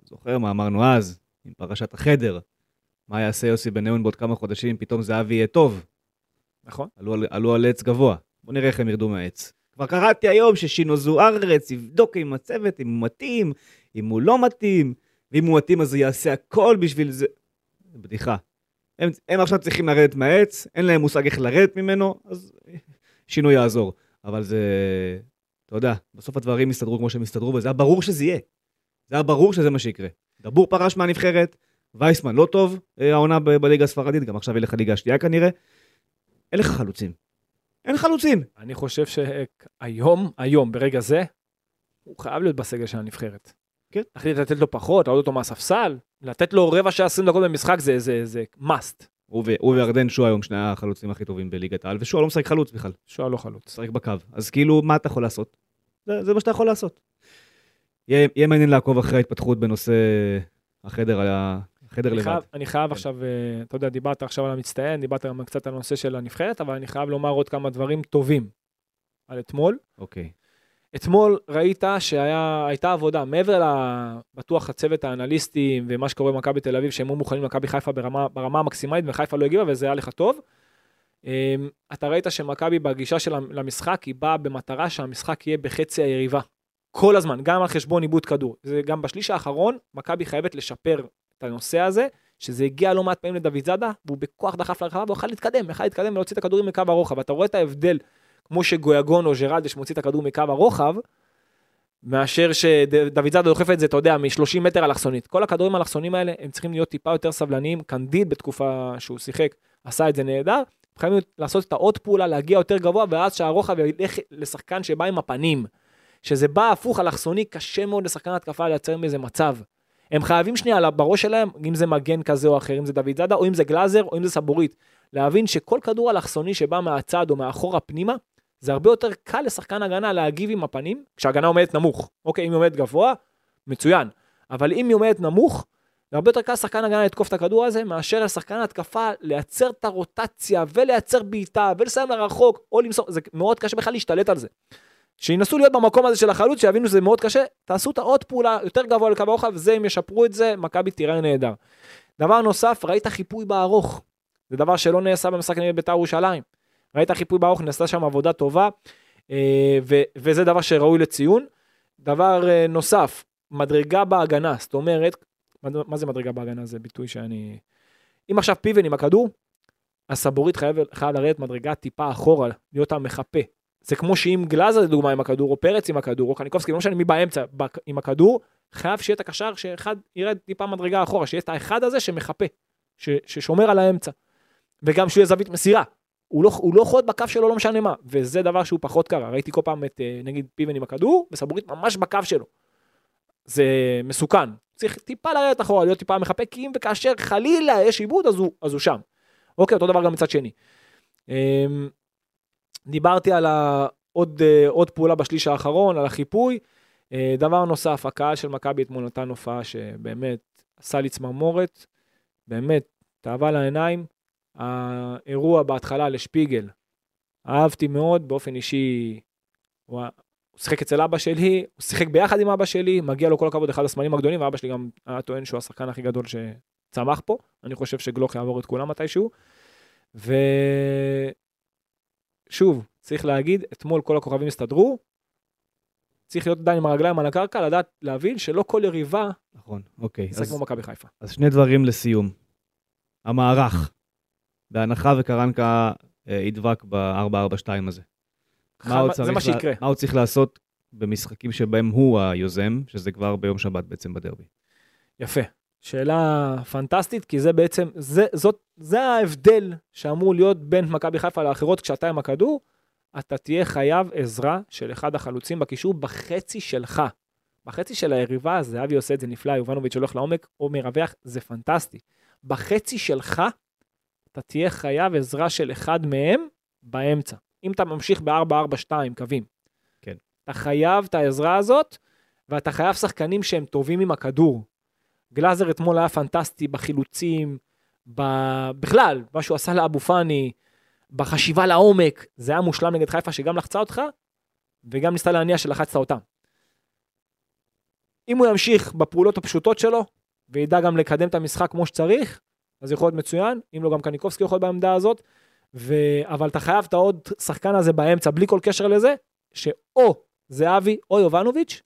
זוכר מה אמרנו אז, עם פרשת החדר. מה יעשה יוסי בניון בעוד כמה חודשים, פתאום זהבי יהיה טוב. נכון. עלו, על- עלו על עץ גבוה. בוא נראה איך הם ירדו מהעץ. כבר קראתי היום ששינו זוארץ יבדוק עם הצוות, אם הוא מתאים, אם הוא לא מתאים, ואם הוא מתאים אז הוא יעשה הכל בשביל זה. בדיחה. הם, הם עכשיו צריכים לרדת מהעץ, אין להם מושג איך לרדת ממנו, אז שינוי יעזור. אבל זה, אתה יודע, בסוף הדברים יסתדרו כמו שהם יסתדרו, וזה היה ברור שזה יהיה. זה היה ברור שזה מה שיקרה. דבור פרש מהנבחרת, וייסמן לא טוב, אה, העונה בליגה הספרדית, גם עכשיו ילך לליגה השנייה כנראה. אין לך חלוצים. אין חלוצים. אני חושב שהיום, היום, ברגע זה, הוא חייב להיות בסגל של הנבחרת. כן. החליט לתת לו פחות, להעלות אותו מהספסל, לתת לו רבע שעה 20 דקות במשחק זה, זה, זה must. הוא וירדן שועה היום שני החלוצים הכי טובים בליגת העל, ושועה לא משחק חלוץ בכלל, שואה לא חלוץ. משחק בקו. אז כאילו, מה אתה יכול לעשות? זה, זה מה שאתה יכול לעשות. יהיה, יהיה מעניין לעקוב אחרי ההתפתחות בנושא החדר, החדר אני לבד. חייב, אני חייב כן. עכשיו, אה, אתה יודע, דיברת עכשיו על המצטיין, דיברת גם קצת על הנושא של הנבחרת, אבל אני חייב לומר עוד כמה דברים טובים על אתמול. אוקיי. אתמול ראית שהייתה עבודה, מעבר לבטוח הצוות האנליסטים ומה שקורה במכבי תל אביב, שהם היו מוכנים למכבי חיפה ברמה, ברמה המקסימלית וחיפה לא הגיבה וזה היה לך טוב. אמ, אתה ראית שמכבי בגישה שלה למשחק היא באה במטרה שהמשחק יהיה בחצי היריבה. כל הזמן, גם על חשבון עיבוד כדור. זה גם בשליש האחרון, מכבי חייבת לשפר את הנושא הזה, שזה הגיע לא מעט פעמים לדוד זאדה, והוא בכוח דחף לרחבה, והוא יכול להתקדם, יכול להתקדם ולהוציא את הכדורים מקו הרוחב. אתה רואה את ההבדל, כמו שגויגון או ג'רלדש מוציא את הכדור מקו הרוחב, מאשר שדוד זאדה דוחף את זה, אתה יודע, מ-30 מטר אלכסונית. כל הכדורים האלכסונים האלה, הם צריכים להיות טיפה יותר סבלניים. קנדיד בתקופה שהוא שיחק, עשה את זה נהדר. חייבים לעשות את העוד פעולה, להגיע יותר גבוה, ואז שהרוחב ילך לשחקן שבא עם הפנים. שזה בא הפוך אלכסוני, קשה מאוד לשחקן התקפה לייצר מזה מצב. הם חייבים שנייה בראש שלהם, אם זה מגן כזה או אחר, אם זה דוד זאדה, או אם זה גלאזר, או אם זה סבורית. להבין שכל כדור אלכסוני שבא מהצד או מאחורה פנימה, זה הרבה יותר קל לשחקן הגנה להגיב עם הפנים, כשההגנה עומדת נמוך. אוקיי, אם היא עומדת גבוה, מצוין. אבל אם היא עומדת נמוך, זה הרבה יותר קל לשחקן הגנה לתקוף את הכדור הזה, מאשר לשחקן התקפה לייצר את הרוטציה ולייצר בעיטה ולסיים לרחוק, או למסור, זה מאוד קשה בכלל להשתלט על זה. שינסו להיות במקום הזה של החלוץ, שיבינו שזה מאוד קשה, תעשו את העוד פעולה יותר גבוה לקו הרוחב, וזה אם ישפרו את זה, מכבי תיראה נהדר. דבר נוסף, ראית חיפוי בארוך. זה דבר שלא נעשה במשחק נגד בית"ר ירושלים. ראית חיפוי בארוך, נעשתה שם עבודה טובה, אה, ו- וזה דבר שראוי לציון. דבר אה, נוסף, מדרגה בהגנה, זאת אומרת, מה, זה מדרגה בהגנה? זה ביטוי שאני... אם עכשיו פיבן עם הכדור, הסבורית חייב, חייב לרדת מדרגה טיפה אחורה, להיות המחפה. זה כמו שאם גלאזר לדוגמה עם הכדור, או פרץ עם הכדור, או קניקובסקי, לא משנה מי באמצע, עם הכדור, חייב שיהיה את הקשר שאחד ירד טיפה מדרגה אחורה, שיהיה את האחד הזה שמחפה, ש, ששומר על האמצע. וגם שיהיה זווית מסירה. הוא לא, הוא לא חוד בקו שלו, לא משנה מה, וזה דבר שהוא פחות קרה. ראיתי כל פעם את, אה, נגיד, פיבן עם הכדור, וסבורית ממש בקו שלו. זה מסוכן. צריך טיפה לרדת אחורה, להיות טיפה מחפה, כי אם וכאשר חלילה יש עיבוד, אז הוא, אז הוא שם. אוקיי, אותו דבר גם מצד שני. אמ, דיברתי על עוד, אה, עוד פעולה בשליש האחרון, על החיפוי. אה, דבר נוסף, הקהל של מכבי אתמול נתן הופעה שבאמת עשה לי צמרמורת, באמת, תאווה לעיניים. האירוע בהתחלה לשפיגל, אהבתי מאוד, באופן אישי, הוא שיחק אצל אבא שלי, הוא שיחק ביחד עם אבא שלי, מגיע לו כל הכבוד אחד הסמלים הגדולים, ואבא שלי גם היה טוען שהוא השחקן הכי גדול שצמח פה. אני חושב שגלוך יעבור את כולם מתישהו. ושוב, צריך להגיד, אתמול כל הכוכבים הסתדרו, צריך להיות עדיין עם הרגליים על הקרקע, לדעת, להבין שלא כל יריבה נכון, אוקיי. משחק כמו מכבי חיפה. אז שני דברים לסיום. המערך, בהנחה וקרנקה אה, ידבק ב-442 הזה. מה הוא זה מה לה- שיקרה. מה הוא צריך לעשות במשחקים שבהם הוא היוזם, שזה כבר ביום שבת בעצם בדרבי. יפה. שאלה פנטסטית, כי זה בעצם, זה, זאת, זה ההבדל שאמור להיות בין מכבי חיפה לאחרות כשאתה עם הכדור, אתה תהיה חייב עזרה של אחד החלוצים בקישור בחצי שלך. בחצי של היריבה, זהבי עושה את זה נפלא, יובנוביץ' הולך לעומק, או מרווח, זה פנטסטי. בחצי שלך, אתה תהיה חייב עזרה של אחד מהם באמצע. אם אתה ממשיך ב-4-4-2 קווים. כן. אתה חייב את העזרה הזאת, ואתה חייב שחקנים שהם טובים עם הכדור. גלאזר אתמול היה פנטסטי בחילוצים, ב... בכלל, מה שהוא עשה לאבו פאני, בחשיבה לעומק, זה היה מושלם נגד חיפה שגם לחצה אותך, וגם ניסתה להניע שלחצת אותם. אם הוא ימשיך בפעולות הפשוטות שלו, וידע גם לקדם את המשחק כמו שצריך, אז יכול להיות מצוין, אם לא גם קניקובסקי יכול בעמדה הזאת, ו... אבל אתה חייב את העוד שחקן הזה באמצע, בלי כל קשר לזה, שאו זהבי או יובנוביץ'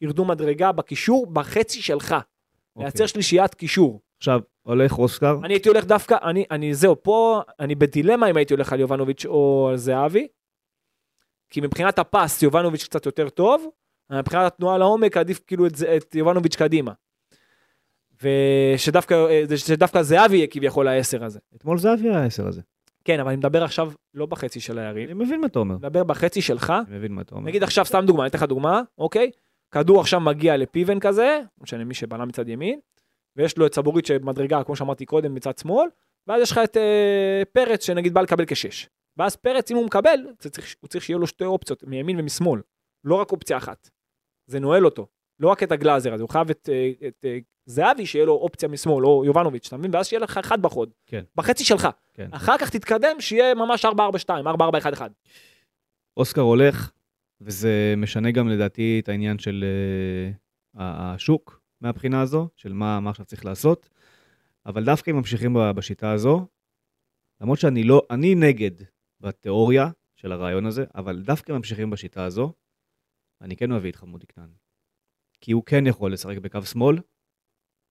ירדו מדרגה בקישור בחצי שלך. לייצר שלישיית קישור. עכשיו, הולך אוסקר, אני הייתי הולך דווקא, אני, אני זהו, פה אני בדילמה אם הייתי הולך על יובנוביץ' או על זהבי. כי מבחינת הפס יובנוביץ' קצת יותר טוב, מבחינת התנועה לעומק עדיף כאילו את, את יובנוביץ' קדימה. ושדווקא שדווקא זהבי יהיה כביכול העשר הזה. אתמול זהבי היה העשר הזה. כן, אבל אני מדבר עכשיו לא בחצי של היריב, אני מבין מה אתה אומר. מדבר בחצי שלך. אני מבין מה אתה אומר. נגיד עכשיו סתם דוגמה, אני אתן לך דוגמה, אוקיי? כדור עכשיו מגיע לפיבן כזה, לא משנה מי שבלם מצד ימין, ויש לו את סבורית שמדרגה, כמו שאמרתי קודם, מצד שמאל, ואז יש לך את אה, פרץ שנגיד בא לקבל כשש. ואז פרץ, אם הוא מקבל, צריך, הוא צריך שיהיה לו שתי אופציות, מימין ומשמאל, לא רק אופציה אחת. זה נועל אותו, לא רק את הגלאזר הזה, הוא חייב את, אה, את אה, זהבי שיהיה לו אופציה משמאל, או יובנוביץ', אתה מבין? ואז שיהיה לך אחד בחוד, כן. בחצי שלך. כן. אחר כך תתקדם, שיהיה ממש 4-4-2, 4-4-1-1. אוסקר הולך, וזה משנה גם לדעתי את העניין של uh, השוק מהבחינה הזו, של מה, מה עכשיו צריך לעשות. אבל דווקא אם ממשיכים בשיטה הזו, למרות שאני לא, אני נגד בתיאוריה של הרעיון הזה, אבל דווקא אם ממשיכים בשיטה הזו, אני כן מביא את חמודי כנען. כי הוא כן יכול לשחק בקו שמאל,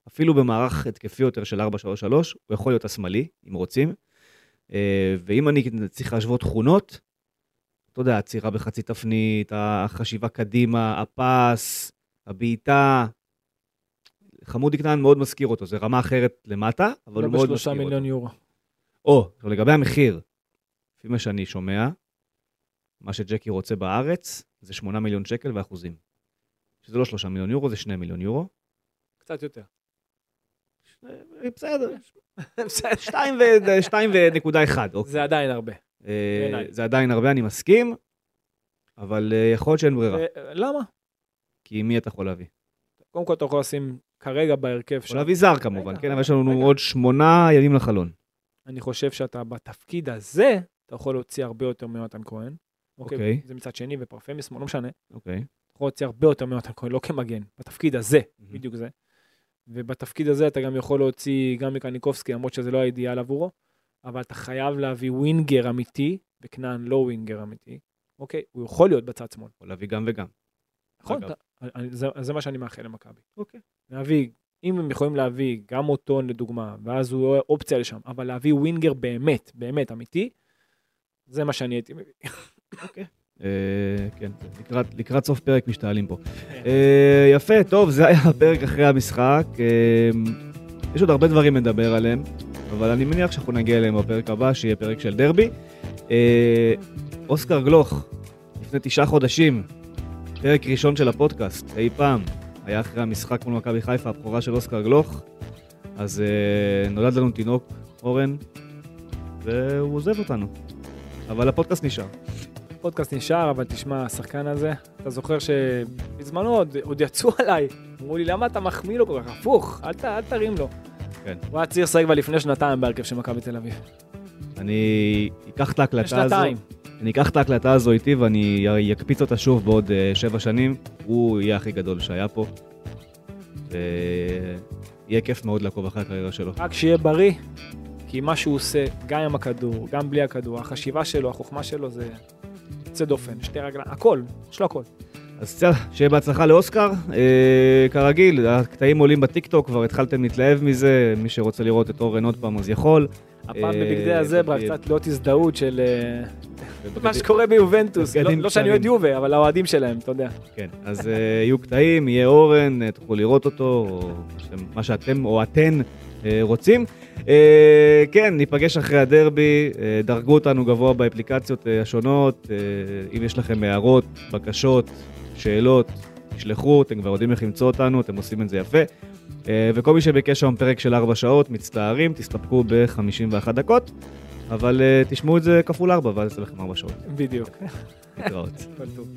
אפילו במערך התקפי יותר של 4-3-3, הוא יכול להיות השמאלי, אם רוצים. אה, ואם אני צריך להשוות תכונות, אתה יודע, עצירה בחצי תפנית, החשיבה קדימה, הפס, הבעיטה. חמודי כנען מאוד מזכיר אותו, זה רמה אחרת למטה, אבל לא הוא מאוד בשלושה מזכיר מיליון אותו. יורו. או, לגבי המחיר, לפי מה שאני שומע, מה שג'קי רוצה בארץ זה 8 מיליון שקל ואחוזים. שזה לא 3 מיליון יורו, זה 2 מיליון יורו. קצת יותר. בסדר. 2 ונקודה 1, אוקיי. זה עדיין הרבה. אה. זה עדיין הרבה, אני מסכים, אבל אה, יכול להיות שאין ברירה, אה, למה? כי מי אתה יכול להביא? קודם כל אתה יכול לשים כרגע בהרכב שם. להביא זר כמובן, כן, אבל יש לנו. עוד שמונה ימים לחלון. אני חושב שאתה בתפקיד הזה, אתה יכול להוציא הרבה יותר מיונתן כהן. אוקיי. אוקיי. זה מצד שני ופרפה משמאל, לא משנה. אוקיי. להוציא הרבה יותר מיונתן כהן, לא כמגן, בתפקיד הזה, בדיוק זה. ובתפקיד הזה אתה גם יכול להוציא גם מקניקובסקי, למרות שזה לא האידיאל עבורו, אבל אתה חייב להביא winger אמיתי, וכנען לא winger אמיתי. אוקיי, הוא יכול להיות בצד שמאל. יכול להביא גם וגם. נכון. אתה- זה, זה מה שאני מאחל למכבי. אוקיי. להביא, אם הם יכולים להביא גם אותו לדוגמה, ואז הוא אופציה לשם, אבל להביא winger באמת, באמת אמיתי, זה מה שאני הייתי מביא. אה, כן, לקראת- לקראת סוף פרק משתעלים פה. אה, יפה, טוב, זה היה הפרק אחרי המשחק. אה, יש עוד הרבה דברים לדבר עליהם, אבל אני מניח שאנחנו נגיע אליהם בפרק הבא, שיהיה פרק של דרבי. אה, אוסקר גלוך, לפני תשעה חודשים, פרק ראשון של הפודקאסט, אי פעם, היה אחרי המשחק מול מכבי חיפה, הבכורה של אוסקר גלוך. אז אה, נולד לנו תינוק, אורן, והוא עוזב אותנו. אבל הפודקאסט נשאר. פודקאסט נשאר, אבל תשמע, השחקן הזה, אתה זוכר שבזמנו עוד, עוד יצאו עליי, אמרו לי, למה אתה מחמיא לו כל כך? הפוך, אל, ת, אל תרים לו. כן. הוא היה צריך לשחק כבר לפני שנתיים בהרכב של מכבי תל אביב. אני אקח את ההקלטה הזו, שנתיים. אני אקח את ההקלטה הזו איתי ואני אקפיץ אותה שוב בעוד אה, שבע שנים. הוא יהיה הכי גדול שהיה פה. ויהיה כיף מאוד לעקוב אחרי הקריירה שלו. רק שיהיה בריא, כי מה שהוא עושה, גם עם הכדור, גם בלי הכדור, החשיבה שלו, החוכמה שלו זה יוצא דופן, שתי רגליים, הכל, יש לו הכל. אז בסדר, שיהיה בהצלחה לאוסקר. אה, כרגיל, הקטעים עולים בטיקטוק, כבר התחלתם להתלהב מזה, מי שרוצה לראות את אורן עוד פעם אז יכול. הפעם אה, בבגדי הזברה, בבגד- קצת להיות הזדהות של אה, מה שקורה ביובנטוס. לא לא שאני אוהד. יובה, אבל האוהדים שלהם, אתה יודע. כן, אז אה, יהיו קטעים, יהיה אורן, אה, תוכלו לראות אותו, או מה שאתם או אתן אה, רוצים. אה, כן, ניפגש אחרי הדרבי, אה, דרגו אותנו גבוה באפליקציות אה, השונות. אם יש לכם הערות, בקשות, שאלות, תשלחו, אתם כבר יודעים איך למצוא אותנו, אתם עושים את זה יפה. וכל מי שביקש היום פרק של 4 שעות, מצטערים, תסתפקו ב-51 דקות, אבל תשמעו את זה כפול 4, ואז יצא לכם 4 שעות. בדיוק. להתראות. כל טוב.